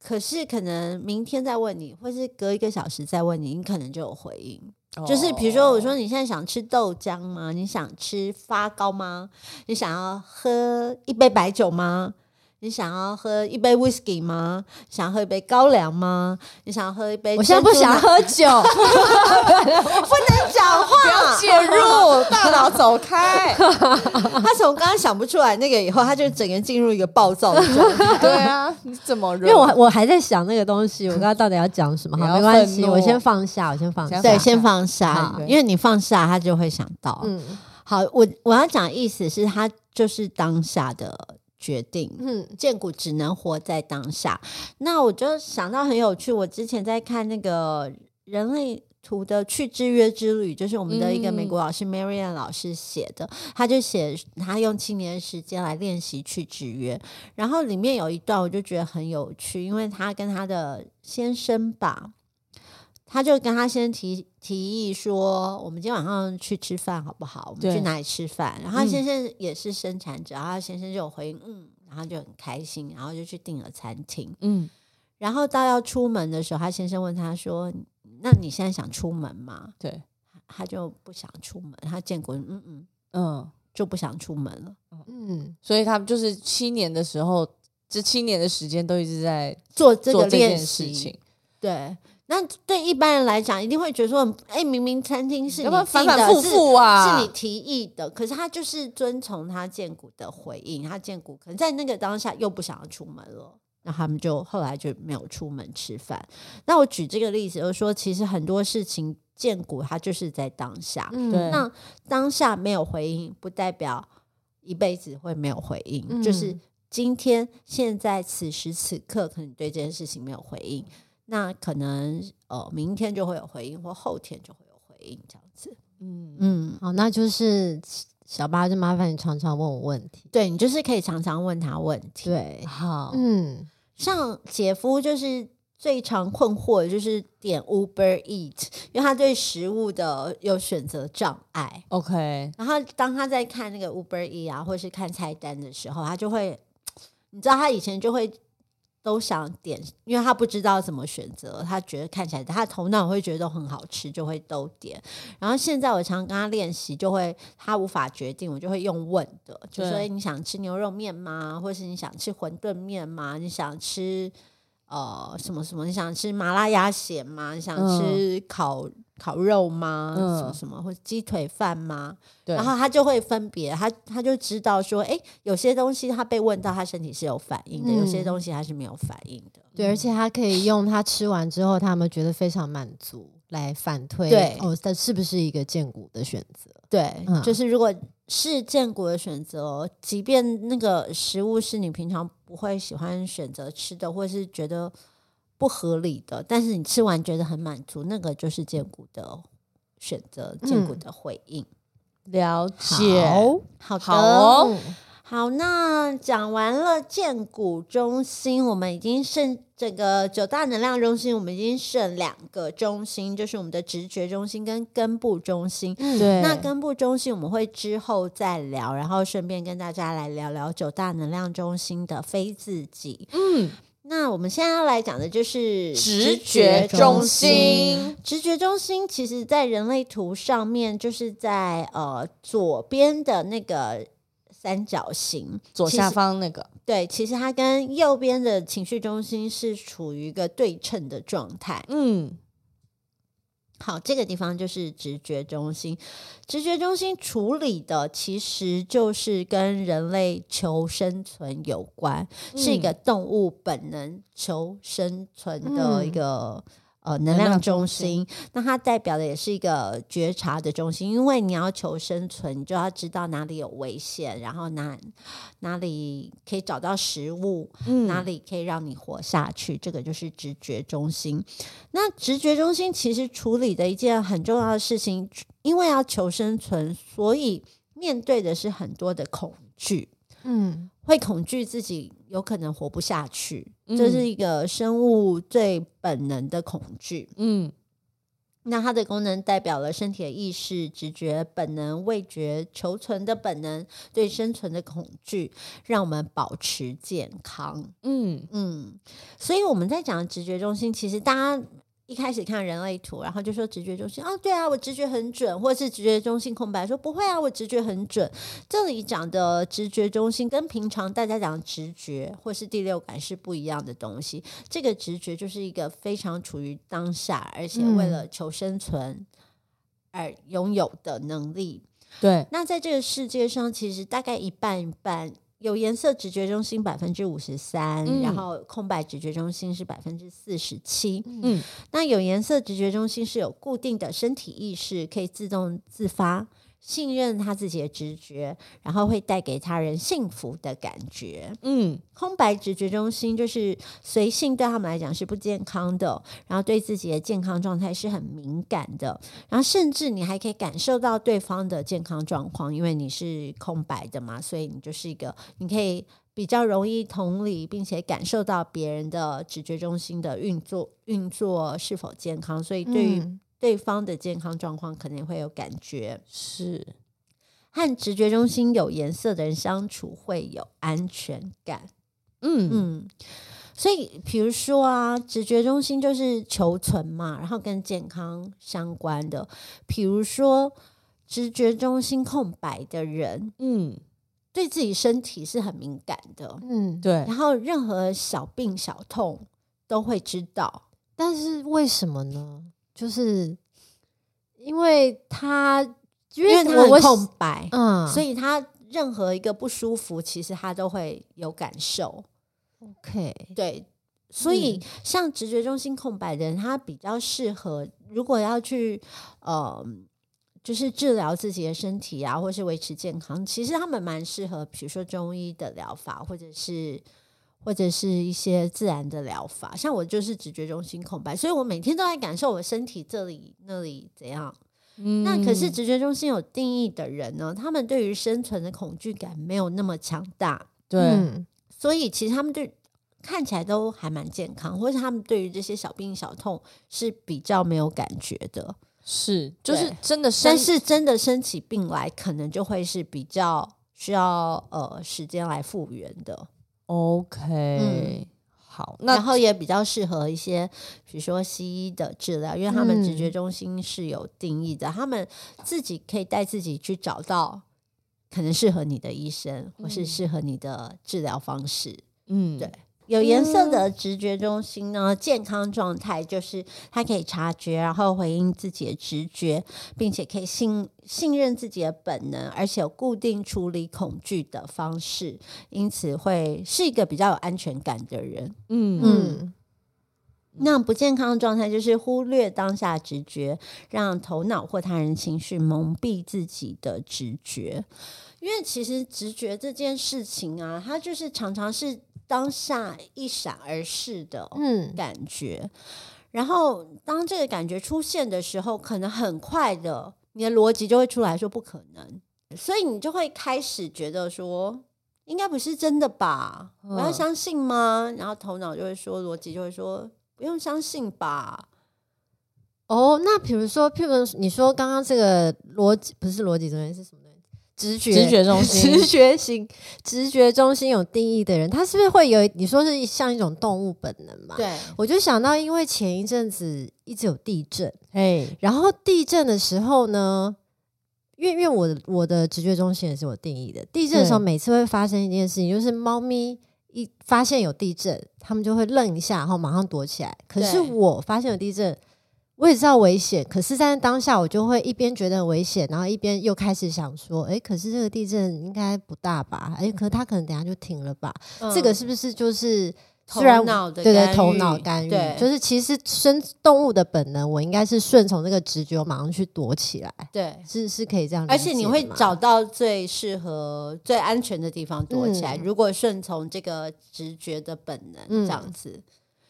可是可能明天再问你，或是隔一个小时再问你，你可能就有回应。哦、就是比如说，我说你现在想吃豆浆吗？你想吃发糕吗？你想要喝一杯白酒吗？你想要喝一杯 whisky 吗？想要喝一杯高粱吗？你想要喝一杯？我现在不想喝酒，(laughs) 走开。(laughs) 他从刚刚想不出来那个以后，他就整个人进入一个暴躁的状态。对啊，你怎么？因为我我还在想那个东西，我刚刚到底要讲什么？好，没关系，我先放下，我先放下，对，先放下，因为你放下，他就会想到。嗯，好，我我要讲的意思是，他就是当下的。决定，嗯，荐骨只能活在当下。那我就想到很有趣，我之前在看那个人类图的去制约之旅，就是我们的一个美国老师 Marianne 老师写的，他就写他用七年时间来练习去制约，然后里面有一段我就觉得很有趣，因为他跟他的先生吧。他就跟他先提提议说：“我们今天晚上去吃饭好不好？我们去哪里吃饭？”然后他先生也是生产者，然后他先生就有回应：“嗯。”然后就很开心，然后就去订了餐厅。嗯，然后到要出门的时候，他先生问他说：“那你现在想出门吗？”对，他就不想出门。他建国，嗯嗯嗯，就不想出门了。嗯，所以他就是七年的时候，这七年的时间都一直在做这个练习。对。那对一般人来讲，一定会觉得说，哎，明明餐厅是你的，反反复复啊，是，是你提议的，可是他就是遵从他荐骨的回应，他荐骨可能在那个当下又不想要出门了，那他们就后来就没有出门吃饭。那我举这个例子，就是说，其实很多事情荐骨它就是在当下，嗯、对，那当下没有回应，不代表一辈子会没有回应，嗯、就是今天现在此时此刻，可能对这件事情没有回应。那可能呃，明天就会有回应，或后天就会有回应，这样子。嗯嗯，好，那就是小八，就麻烦你常常问我问题。对，你就是可以常常问他问题。对，好，嗯，像姐夫就是最常困惑的就是点 Uber Eat，因为他对食物的有选择障碍。OK，然后当他在看那个 Uber Eat 啊，或是看菜单的时候，他就会，你知道他以前就会。都想点，因为他不知道怎么选择，他觉得看起来他头脑会觉得都很好吃，就会都点。然后现在我常跟他练习，就会他无法决定，我就会用问的，就说你想吃牛肉面吗？或是你想吃馄饨面吗？你想吃呃什么什么？你想吃麻辣鸭血吗？你想吃烤？嗯烤肉吗？嗯、什么什么，或者鸡腿饭吗？然后他就会分别，他他就知道说，哎，有些东西他被问到，他身体是有反应的；嗯、有些东西他是没有反应的。对，嗯、而且他可以用他吃完之后，他们觉得非常满足来反推。对，哦，这是不是一个荐骨的选择？对，嗯、就是如果是荐骨的选择，即便那个食物是你平常不会喜欢选择吃的，或是觉得。不合理的，但是你吃完觉得很满足，那个就是荐骨的选择，健骨的回应。嗯、了解，好，好的，好，好。那讲完了荐骨中心，我们已经剩这个九大能量中心，我们已经剩两个中心，就是我们的直觉中心跟根部中心。嗯、对，那根部中心我们会之后再聊，然后顺便跟大家来聊聊九大能量中心的非自己。嗯。那我们现在要来讲的就是直觉中心。直觉中心其实，在人类图上面，就是在呃左边的那个三角形左下方那个。对，其实它跟右边的情绪中心是处于一个对称的状态。嗯。好，这个地方就是直觉中心。直觉中心处理的其实就是跟人类求生存有关，嗯、是一个动物本能求生存的一个。嗯呃，能量中心，那它代表的也是一个觉察的中心，因为你要求生存，你就要知道哪里有危险，然后哪哪里可以找到食物，嗯、哪里可以让你活下去，这个就是直觉中心。那直觉中心其实处理的一件很重要的事情，因为要求生存，所以面对的是很多的恐惧。嗯，会恐惧自己有可能活不下去，这、嗯、是一个生物最本能的恐惧。嗯，那它的功能代表了身体的意识、直觉、本能、味觉、求存的本能，对生存的恐惧，让我们保持健康。嗯嗯，所以我们在讲直觉中心，其实大家一开始看人类图，然后就说直觉中心，哦，对啊，我直觉很准，或者是直觉中心空白，说不会啊，我直觉很准。这里讲的直觉中心跟平常大家讲的直觉或是第六感是不一样的东西。这个直觉就是一个非常处于当下，而且为了求生存而拥有的能力。对，那在这个世界上，其实大概一半一半，有颜色直觉中心百分之五十三，然后空白直觉中心是百分之四十七。嗯，那有颜色直觉中心是有固定的身体意识，可以自动自发。信任他自己的直觉，然后会带给他人幸福的感觉。嗯，空白直觉中心就是随性，对他们来讲是不健康的。然后对自己的健康状态是很敏感的。然后甚至你还可以感受到对方的健康状况，因为你是空白的嘛，所以你就是一个你可以比较容易同理，并且感受到别人的直觉中心的运作运作是否健康。所以对于、嗯对方的健康状况可能会有感觉，是和直觉中心有颜色的人相处会有安全感。嗯嗯，所以比如说啊，直觉中心就是求存嘛，然后跟健康相关的。比如说直觉中心空白的人，嗯，对自己身体是很敏感的，嗯，对。然后任何小病小痛都会知道，但是为什么呢？就是因为他，因为他很空白，嗯，所以他任何一个不舒服，其实他都会有感受。OK，对，所以像直觉中心空白的人，他比较适合，如果要去呃，就是治疗自己的身体啊，或是维持健康，其实他们蛮适合，比如说中医的疗法，或者是。或者是一些自然的疗法，像我就是直觉中心空白，所以我每天都在感受我身体这里那里怎样。嗯，那可是直觉中心有定义的人呢，他们对于生存的恐惧感没有那么强大。对，嗯，所以其实他们对看起来都还蛮健康，或者他们对于这些小病小痛是比较没有感觉的。是，就是真的，但是真的生起病来，可能就会是比较需要呃时间来复原的。OK，嗯，好，那然后也比较适合一些，比如说西医的治疗，因为他们直觉中心是有定义的，嗯、他们自己可以带自己去找到可能适合你的医生，或是适合你的治疗方式。嗯，对。有颜色的直觉中心呢，健康状态就是它可以察觉，然后回应自己的直觉，并且可以信信任自己的本能，而且有固定处理恐惧的方式，因此会是一个比较有安全感的人。嗯嗯。那不健康的状态就是忽略当下直觉，让头脑或他人情绪蒙蔽自己的直觉，因为其实直觉这件事情啊，它就是常常是。当下一闪而逝的感觉，嗯、然后当这个感觉出现的时候，可能很快的，你的逻辑就会出来说不可能，所以你就会开始觉得说应该不是真的吧？嗯、我要相信吗？然后头脑就会说，逻辑就会说不用相信吧。哦，那比如说，譬如你说刚刚这个逻辑不是逻辑中间是什么？直觉，直觉中心，直觉型，直觉中心有定义的人，他是不是会有？你说是像一种动物本能嘛？对，我就想到，因为前一阵子一直有地震，哎，然后地震的时候呢，因为因为我的我的直觉中心也是我定义的，地震的时候每次会发生一件事情，就是猫咪一发现有地震，它们就会愣一下，然后马上躲起来。可是我发现有地震。我也知道危险，可是，在当下我就会一边觉得很危险，然后一边又开始想说：“哎，可是这个地震应该不大吧？哎，可是它可能等下就停了吧？嗯、这个是不是就是头脑的对对头脑干预？就是其实生动物的本能，我应该是顺从这个直觉，我马上去躲起来。对，是是可以这样，而且你会找到最适合、最安全的地方躲起来。嗯、如果顺从这个直觉的本能，这样子，嗯、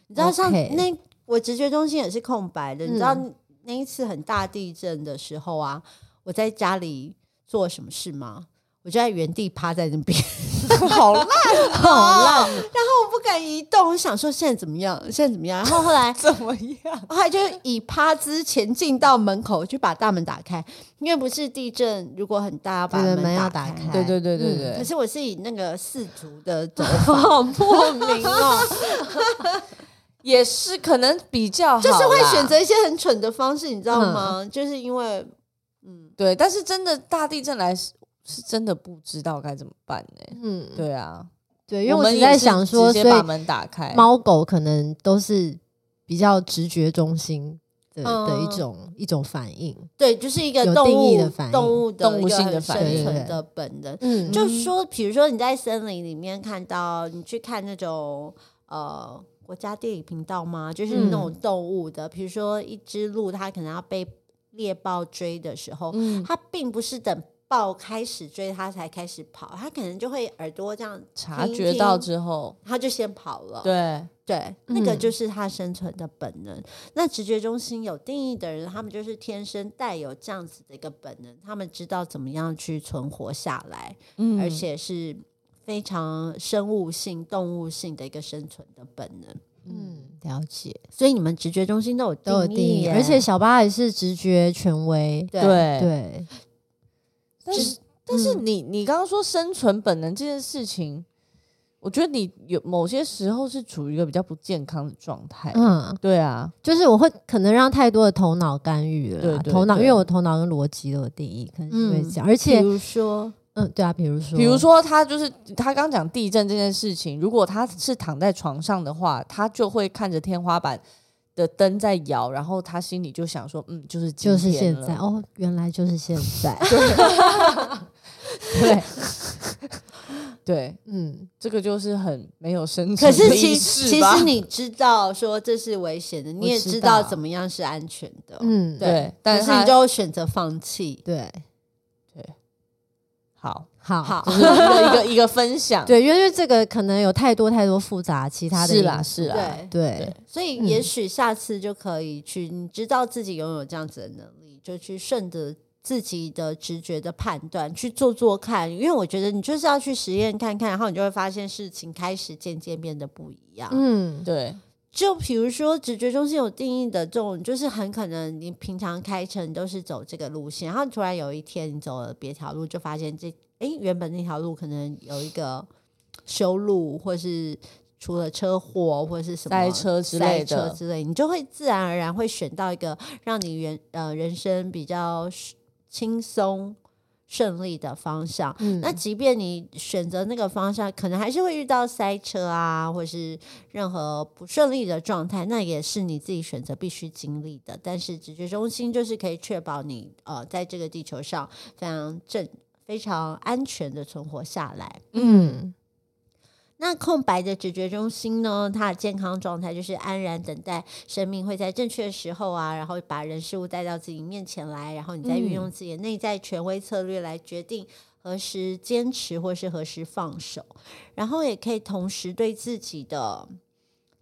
你知道像那。我直觉中心也是空白的，嗯、你知道那一次很大地震的时候啊，我在家里做什么事吗？我就在原地趴在那边，(laughs) 好烂，好烂。然后我不敢移动，我想说现在怎么样？现在怎么样？然后后来 (laughs) 怎么样？后来就以趴姿前进到门口去把大门打开，因为不是地震，如果很大，把门要打开。对对对对对。可是我是以那个四足的走 (laughs) 法，好莫名哦。也是可能比较好，就是会选择一些很蠢的方式，你知道吗？嗯、就是因为，嗯，对，但是真的大地震来是是真的不知道该怎么办呢、欸？嗯，对啊，对，因为我们在想说，直接把门打开，猫狗可能都是比较直觉中心的、嗯、的一种一种反应，对，就是一个动物的反应，动物的动物性的反应生存的本能。嗯，就是说，比如说你在森林里面看到，你去看那种呃。国家地理频道吗？就是那种动物的，比、嗯、如说一只鹿，它可能要被猎豹追的时候，嗯、它并不是等豹开始追它才开始跑，它可能就会耳朵这样察觉到之后，它就先跑了。对对，那个就是它生存的本能。嗯、那直觉中心有定义的人，他们就是天生带有这样子的一个本能，他们知道怎么样去存活下来，嗯、而且是。非常生物性、动物性的一个生存的本能。嗯，了解。所以你们直觉中心都有都有定义，而且小八也是直觉权威。对对。对但是，嗯、但是你你刚刚说生存本能这件事情，我觉得你有某些时候是处于一个比较不健康的状态。嗯，对啊，就是我会可能让太多的头脑干预了。头脑，因为我头脑跟逻辑都有定义，可能是会这样。嗯、而且，比如说。嗯，对啊，比如说，比如说他就是他刚讲地震这件事情，如果他是躺在床上的话，他就会看着天花板的灯在摇，然后他心里就想说，嗯，就是就是现在哦，原来就是现在，(laughs) 对对，嗯，这个就是很没有生存。可是其实其实你知道说这是危险的，你也知道怎么样是安全的，嗯，对，对但是你就选择放弃，对。好好好，就是一个一个一个分享。对，因为这个可能有太多太多复杂其他的是啦是啦，对对，所以也许下次就可以去，你知道自己拥有这样子的能力，就去顺着自己的直觉的判断去做做看。因为我觉得你就是要去实验看看，然后你就会发现事情开始渐渐变得不一样。嗯，对。就比如说，直觉中心有定义的这种，就是很可能你平常开车你都是走这个路线，然后突然有一天你走了别条路，就发现这哎原本那条路可能有一个修路，或是出了车祸，或是什么塞车之类的，塞车之类，你就会自然而然会选到一个让你人呃人生比较轻松。顺利的方向，嗯、那即便你选择那个方向，可能还是会遇到塞车啊，或是任何不顺利的状态，那也是你自己选择必须经历的。但是直觉中心就是可以确保你呃在这个地球上非常正、非常安全的存活下来。嗯。那空白的直觉中心呢？它的健康状态就是安然等待生命会在正确的时候啊，然后把人事物带到自己面前来，然后你再运用自己的内在权威策略来决定何时坚持或是何时放手，然后也可以同时对自己的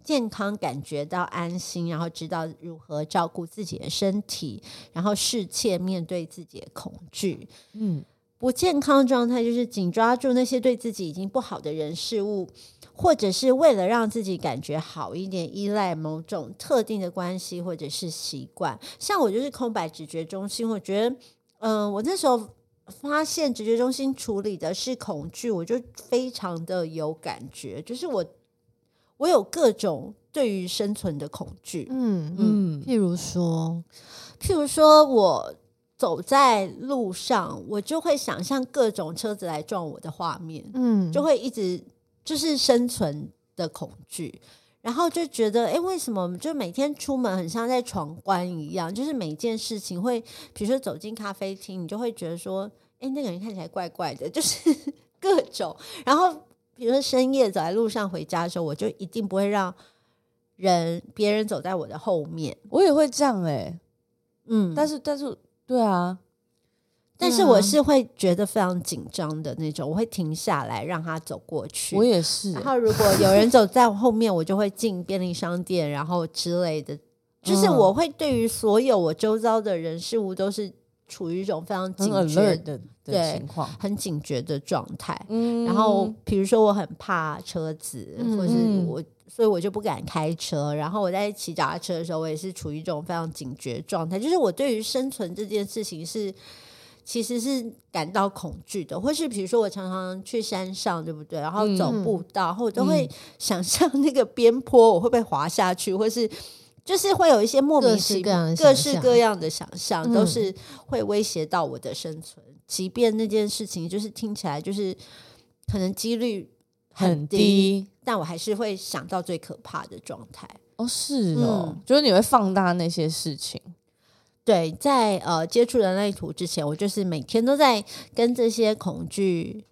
健康感觉到安心，然后知道如何照顾自己的身体，然后适切面对自己的恐惧。嗯。不健康状态就是紧抓住那些对自己已经不好的人事物，或者是为了让自己感觉好一点，依赖某种特定的关系或者是习惯。像我就是空白直觉中心，我觉得，嗯、呃，我那时候发现直觉中心处理的是恐惧，我就非常的有感觉，就是我我有各种对于生存的恐惧，嗯嗯，譬如说，譬如说我。走在路上，我就会想象各种车子来撞我的画面，嗯，就会一直就是生存的恐惧，然后就觉得，哎，为什么我们就每天出门很像在闯关一样？就是每一件事情会，比如说走进咖啡厅，你就会觉得说，哎，那个人看起来怪怪的，(laughs) 就是各种。然后，比如说深夜走在路上回家的时候，我就一定不会让人别人走在我的后面，我也会这样哎、欸，嗯，但是但是。对啊，但是我是会觉得非常紧张的那种，我会停下来让他走过去。我也是。然后如果有人走在我后面，我就会进便利商店，然后之类的。就是我会对于所有我周遭的人事物都是处于一种非常警觉的的情况，很警觉的状态。嗯。然后比如说我很怕车子，或是我。所以我就不敢开车，然后我在骑脚踏车的时候，我也是处于一种非常警觉状态。就是我对于生存这件事情是其实是感到恐惧的，或是比如说我常常去山上，对不对？然后走步道，嗯、然后我都会 (laughs) 想象那个边坡我会不会滑下去，或是就是会有一些莫名其妙各式各样的想象，嗯、都是会威胁到我的生存。即便那件事情就是听起来就是可能几率很低，很低但我还是会想到最可怕的状态。哦，是哦，嗯、就是你会放大那些事情。对，在呃接触人类图之前，我就是每天都在跟这些恐惧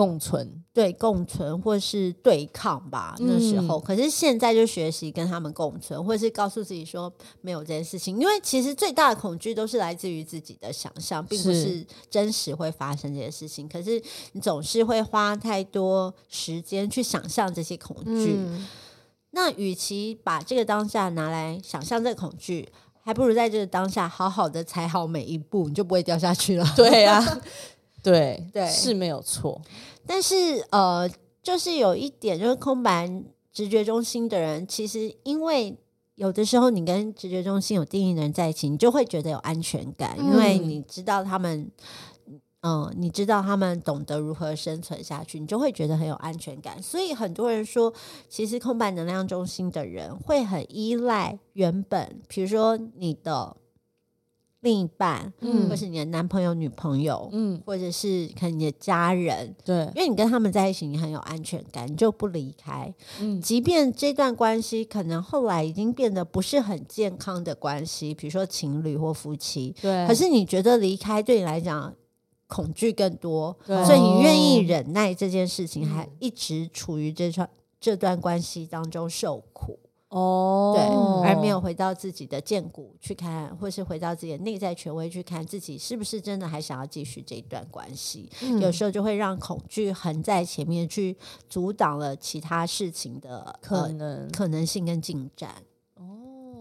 共存，对，共存或是对抗吧。那时候，嗯、可是现在就学习跟他们共存，或是告诉自己说没有这件事情。因为其实最大的恐惧都是来自于自己的想象，并不是真实会发生这些事情。是可是你总是会花太多时间去想象这些恐惧。嗯、那与其把这个当下拿来想象这个恐惧。还不如在这个当下好好的踩好每一步，你就不会掉下去了。对呀、啊，(laughs) 对对是没有错。但是呃，就是有一点，就是空白直觉中心的人，其实因为有的时候你跟直觉中心有定义的人在一起，你就会觉得有安全感，嗯、因为你知道他们。嗯，你知道他们懂得如何生存下去，你就会觉得很有安全感。所以很多人说，其实空白能量中心的人会很依赖原本，比如说你的另一半，嗯，或是你的男朋友、女朋友，嗯，或者是可能你的家人，对，因为你跟他们在一起，你很有安全感，你就不离开。嗯，即便这段关系可能后来已经变得不是很健康的关系，比如说情侣或夫妻，对，可是你觉得离开对你来讲，恐惧更多，对。所以你愿意忍耐这件事情，还一直处于这段这段关系当中受苦哦，对，而没有回到自己的荐骨去看，或是回到自己的内在权威去看自己是不是真的还想要继续这一段关系。嗯、有时候就会让恐惧横在前面，去阻挡了其他事情的可能、呃、可能性跟进展。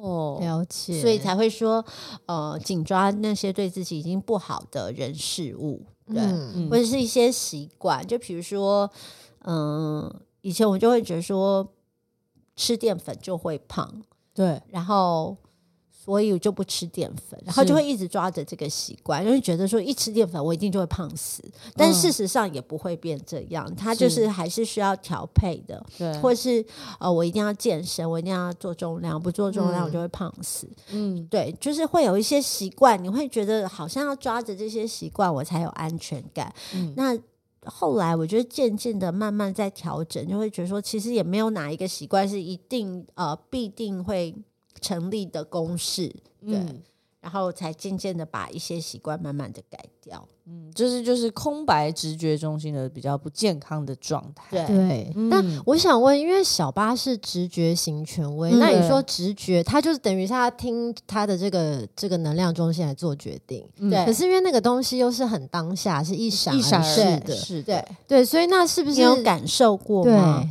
哦，了解，所以才会说，呃，紧抓那些对自己已经不好的人事物，对，嗯、或者是一些习惯，就比如说，嗯、呃，以前我就会觉得说，吃淀粉就会胖，对，然后。所以我就不吃淀粉，然后就会一直抓着这个习惯，因为觉得说一吃淀粉我一定就会胖死，但事实上也不会变这样，它就是还是需要调配的，对，或是呃我一定要健身，我一定要做重量，不做重量我就会胖死，嗯，对，就是会有一些习惯，你会觉得好像要抓着这些习惯我才有安全感，嗯，那后来我觉得渐渐的慢慢在调整，就会觉得说其实也没有哪一个习惯是一定呃必定会。成立的公式，对，然后才渐渐的把一些习惯慢慢的改掉，嗯，就是就是空白直觉中心的比较不健康的状态，对。对嗯、但我想问，因为小巴是直觉型权威，嗯、那你说直觉，他就是等于是他听他的这个这个能量中心来做决定，对、嗯。可是因为那个东西又是很当下，是一闪一闪而逝的，是的，对。所以那是不是你有感受过吗？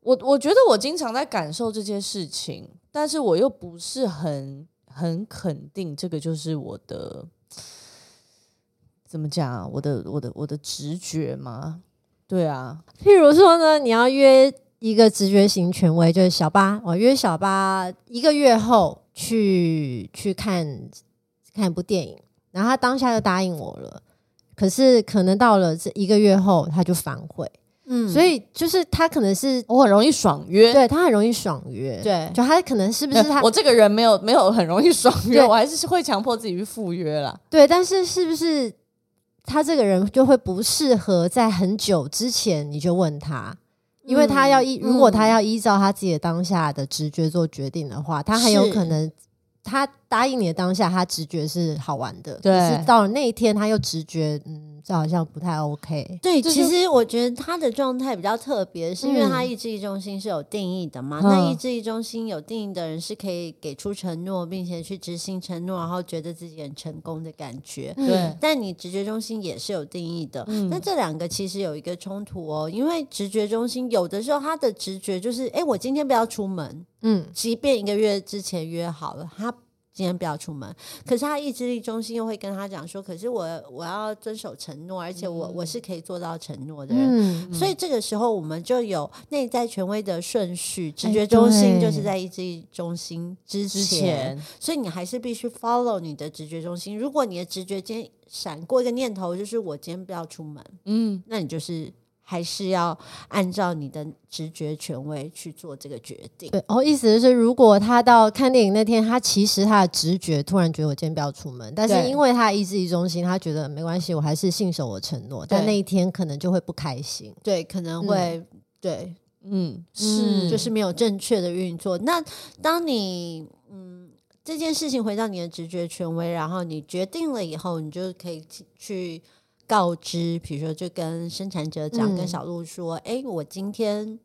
我我觉得我经常在感受这些事情。但是我又不是很很肯定，这个就是我的怎么讲啊？我的我的我的直觉吗？对啊，譬如说呢，你要约一个直觉型权威，就是小八，我约小八一个月后去去看看一部电影，然后他当下就答应我了，可是可能到了这一个月后，他就反悔。嗯，所以就是他可能是我很容易爽约，对他很容易爽约，对，就他可能是不是他？我这个人没有没有很容易爽约，(laughs) 我还是会强迫自己去赴约啦。对，但是是不是他这个人就会不适合在很久之前你就问他，因为他要依、嗯、如果他要依照他自己的当下的直觉做决定的话，他很有可能他答应你的当下，他直觉是好玩的，对，可是到了那一天他又直觉嗯。这好像不太 OK。对，其实我觉得他的状态比较特别，是因为他意志力中心是有定义的嘛。嗯、那意志力中心有定义的人是可以给出承诺，并且去执行承诺，然后觉得自己很成功的感觉。对、嗯，但你直觉中心也是有定义的。嗯、那这两个其实有一个冲突哦，因为直觉中心有的时候他的直觉就是，哎，我今天不要出门。嗯，即便一个月之前约好了，他今天不要出门。可是他意志力中心又会跟他讲说，可是我我要遵守承诺，而且我、嗯、我是可以做到承诺的人。嗯、所以这个时候我们就有内在权威的顺序，直觉中心就是在意志力中心之前，之前所以你还是必须 follow 你的直觉中心。如果你的直觉今天闪过一个念头，就是我今天不要出门，嗯，那你就是。还是要按照你的直觉权威去做这个决定。对，哦，意思就是，如果他到看电影那天，他其实他的直觉突然觉得我今天不要出门，但是因为他意志力中心，他觉得没关系，我还是信守我承诺。但那一天可能就会不开心，对，可能会，嗯、对，嗯，是，就是没有正确的运作。那当你，嗯，这件事情回到你的直觉权威，然后你决定了以后，你就可以去。告知，比如说，就跟生产者讲，嗯、跟小鹿说：“哎，我今天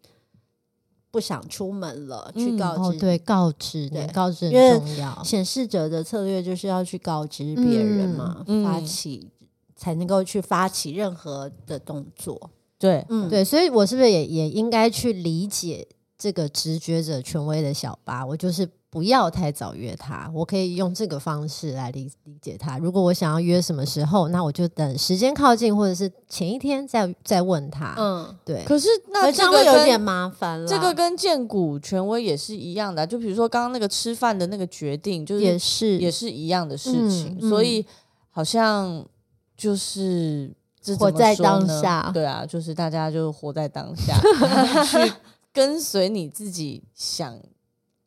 不想出门了。嗯”去告知，哦、对，告知，对，告知很重要。显示者的策略就是要去告知别人嘛，嗯、发起才能够去发起任何的动作。对，嗯，对，所以我是不是也也应该去理解这个直觉者权威的小八？我就是。不要太早约他，我可以用这个方式来理理解他。如果我想要约什么时候，那我就等时间靠近，或者是前一天再再问他。嗯，对。可是那这个有点麻烦了。这个跟荐股权威也是一样的，就比如说刚刚那个吃饭的那个决定，就是也是也是一样的事情。嗯、所以好像就是活在当下。对啊，就是大家就活在当下，(laughs) 去跟随你自己想。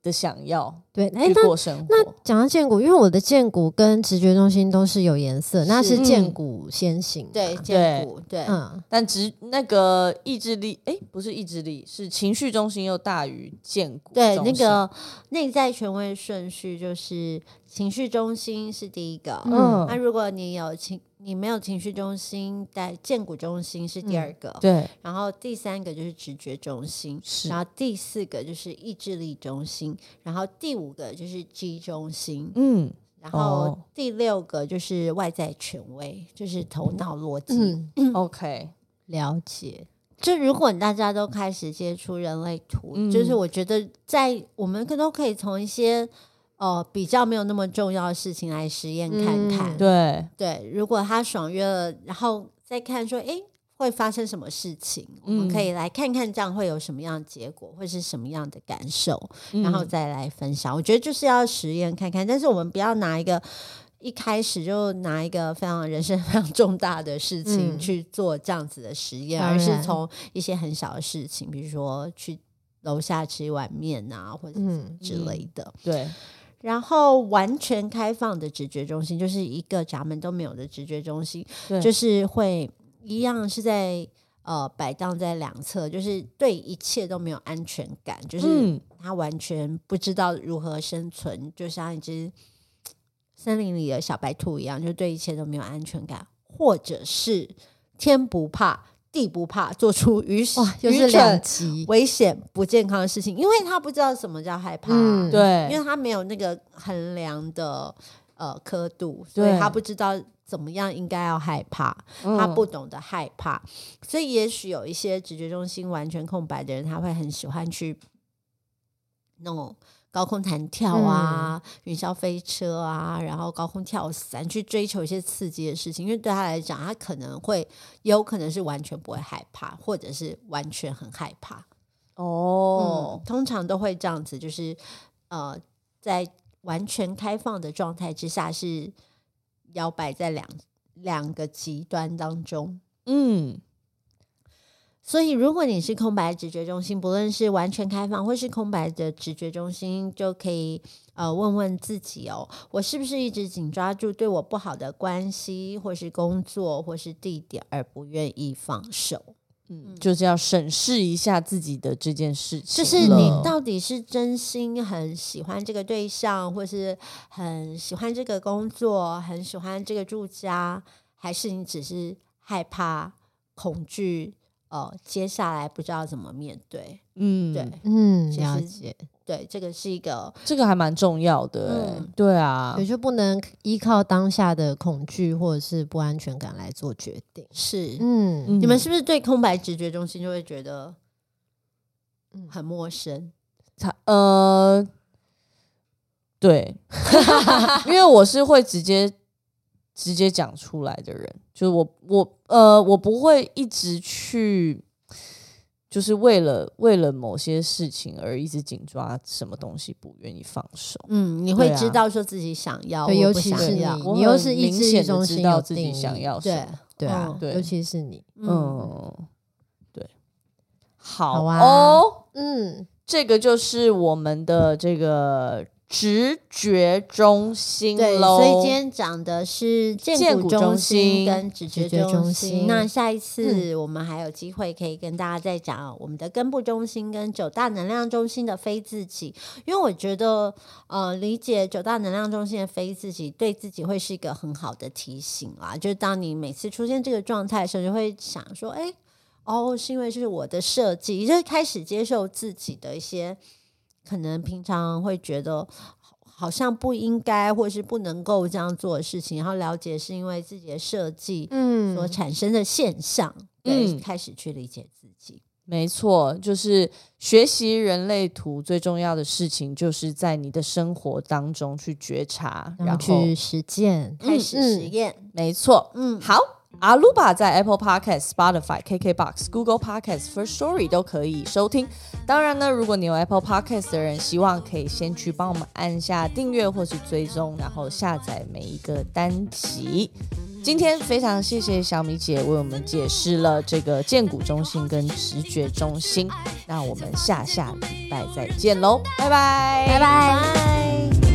的想要对，去过生活。那讲到荐骨，因为我的荐骨跟直觉中心都是有颜色，那是荐骨先行。对，荐骨对，嗯，但直那个意志力，哎，不是意志力，是情绪中心又大于荐骨。对，那个内在权威顺序就是情绪中心是第一个。嗯，那如果你有情。你没有情绪中心，在荐骨中心是第二个，嗯、对，然后第三个就是直觉中心，是，然后第四个就是意志力中心，然后第五个就是 G 中心，嗯，然后第六个就是外在权威，就是头脑逻辑。嗯、OK，(clears throat) 了解。就如果大家都开始接触人类图，嗯、就是我觉得在我们可都可以从一些。呃，比较没有那么重要的事情来实验看看。嗯、对对，如果他爽约了，然后再看说，哎，会发生什么事情？嗯、我们可以来看看，这样会有什么样的结果，会是什么样的感受，嗯、然后再来分享。我觉得就是要实验看看，但是我们不要拿一个一开始就拿一个非常人生非常重大的事情去做这样子的实验，嗯、而是从一些很小的事情，比如说去楼下吃一碗面啊，或者之类的。嗯、对。然后完全开放的直觉中心，就是一个闸门都没有的直觉中心，就是会一样是在呃摆荡在两侧，就是对一切都没有安全感，就是他完全不知道如何生存，嗯、就像一只森林里的小白兔一样，就对一切都没有安全感，或者是天不怕。地不怕，做出愚哇，就是危险、不健康的事情，因为他不知道什么叫害怕，嗯、对，因为他没有那个衡量的呃刻度，所以他不知道怎么样应该要害怕，他不懂得害怕，嗯、所以也许有一些直觉中心完全空白的人，他会很喜欢去弄。高空弹跳啊，云霄飞车啊，然后高空跳伞，去追求一些刺激的事情。因为对他来讲，他可能会有可能是完全不会害怕，或者是完全很害怕。哦、嗯，通常都会这样子，就是呃，在完全开放的状态之下，是摇摆在两两个极端当中。嗯。所以，如果你是空白直觉中心，不论是完全开放或是空白的直觉中心，就可以呃问问自己哦，我是不是一直紧抓住对我不好的关系，或是工作，或是地点，而不愿意放手？嗯，就是要审视一下自己的这件事情，就是你到底是真心很喜欢这个对象，或是很喜欢这个工作，很喜欢这个住家，还是你只是害怕、恐惧？哦，接下来不知道怎么面对，嗯，对，嗯，了解，对，这个是一个，这个还蛮重要的，嗯、对啊，也就不能依靠当下的恐惧或者是不安全感来做决定，是，嗯，你们是不是对空白直觉中心就会觉得很陌生？他呃，对，(laughs) 因为我是会直接直接讲出来的人，就是我我呃，我不会一直去。就是为了为了某些事情而一直紧抓什么东西不愿意放手。嗯，你会知道说自己想要，对，尤其是你，你又是一直中心，知道自己想要什么，对啊，对，尤其是你，嗯，对，好哦，嗯，这个就是我们的这个。直觉中心，对，所以今天讲的是建骨中心跟直觉中心。中心那下一次我们还有机会可以跟大家再讲我们的根部中心跟九大能量中心的非自己，因为我觉得呃，理解九大能量中心的非自己，对自己会是一个很好的提醒啊。就是当你每次出现这个状态的时候，就会想说，哎，哦，是因为是我的设计，就是开始接受自己的一些。可能平常会觉得好像不应该，或是不能够这样做的事情，然后了解是因为自己的设计，嗯，所产生的现象，对，嗯，开始去理解自己。没错，就是学习人类图最重要的事情，就是在你的生活当中去觉察，然后，去实践，开始实验。嗯，没错，嗯，好。阿鲁巴在 Apple Podcast、Spotify、KKBox、Google Podcast、First Story 都可以收听。当然呢，如果你有 Apple Podcast 的人，希望可以先去帮我们按下订阅或是追踪，然后下载每一个单集。今天非常谢谢小米姐为我们解释了这个荐骨中心跟直觉中心。那我们下下礼拜再见喽，拜拜，拜拜。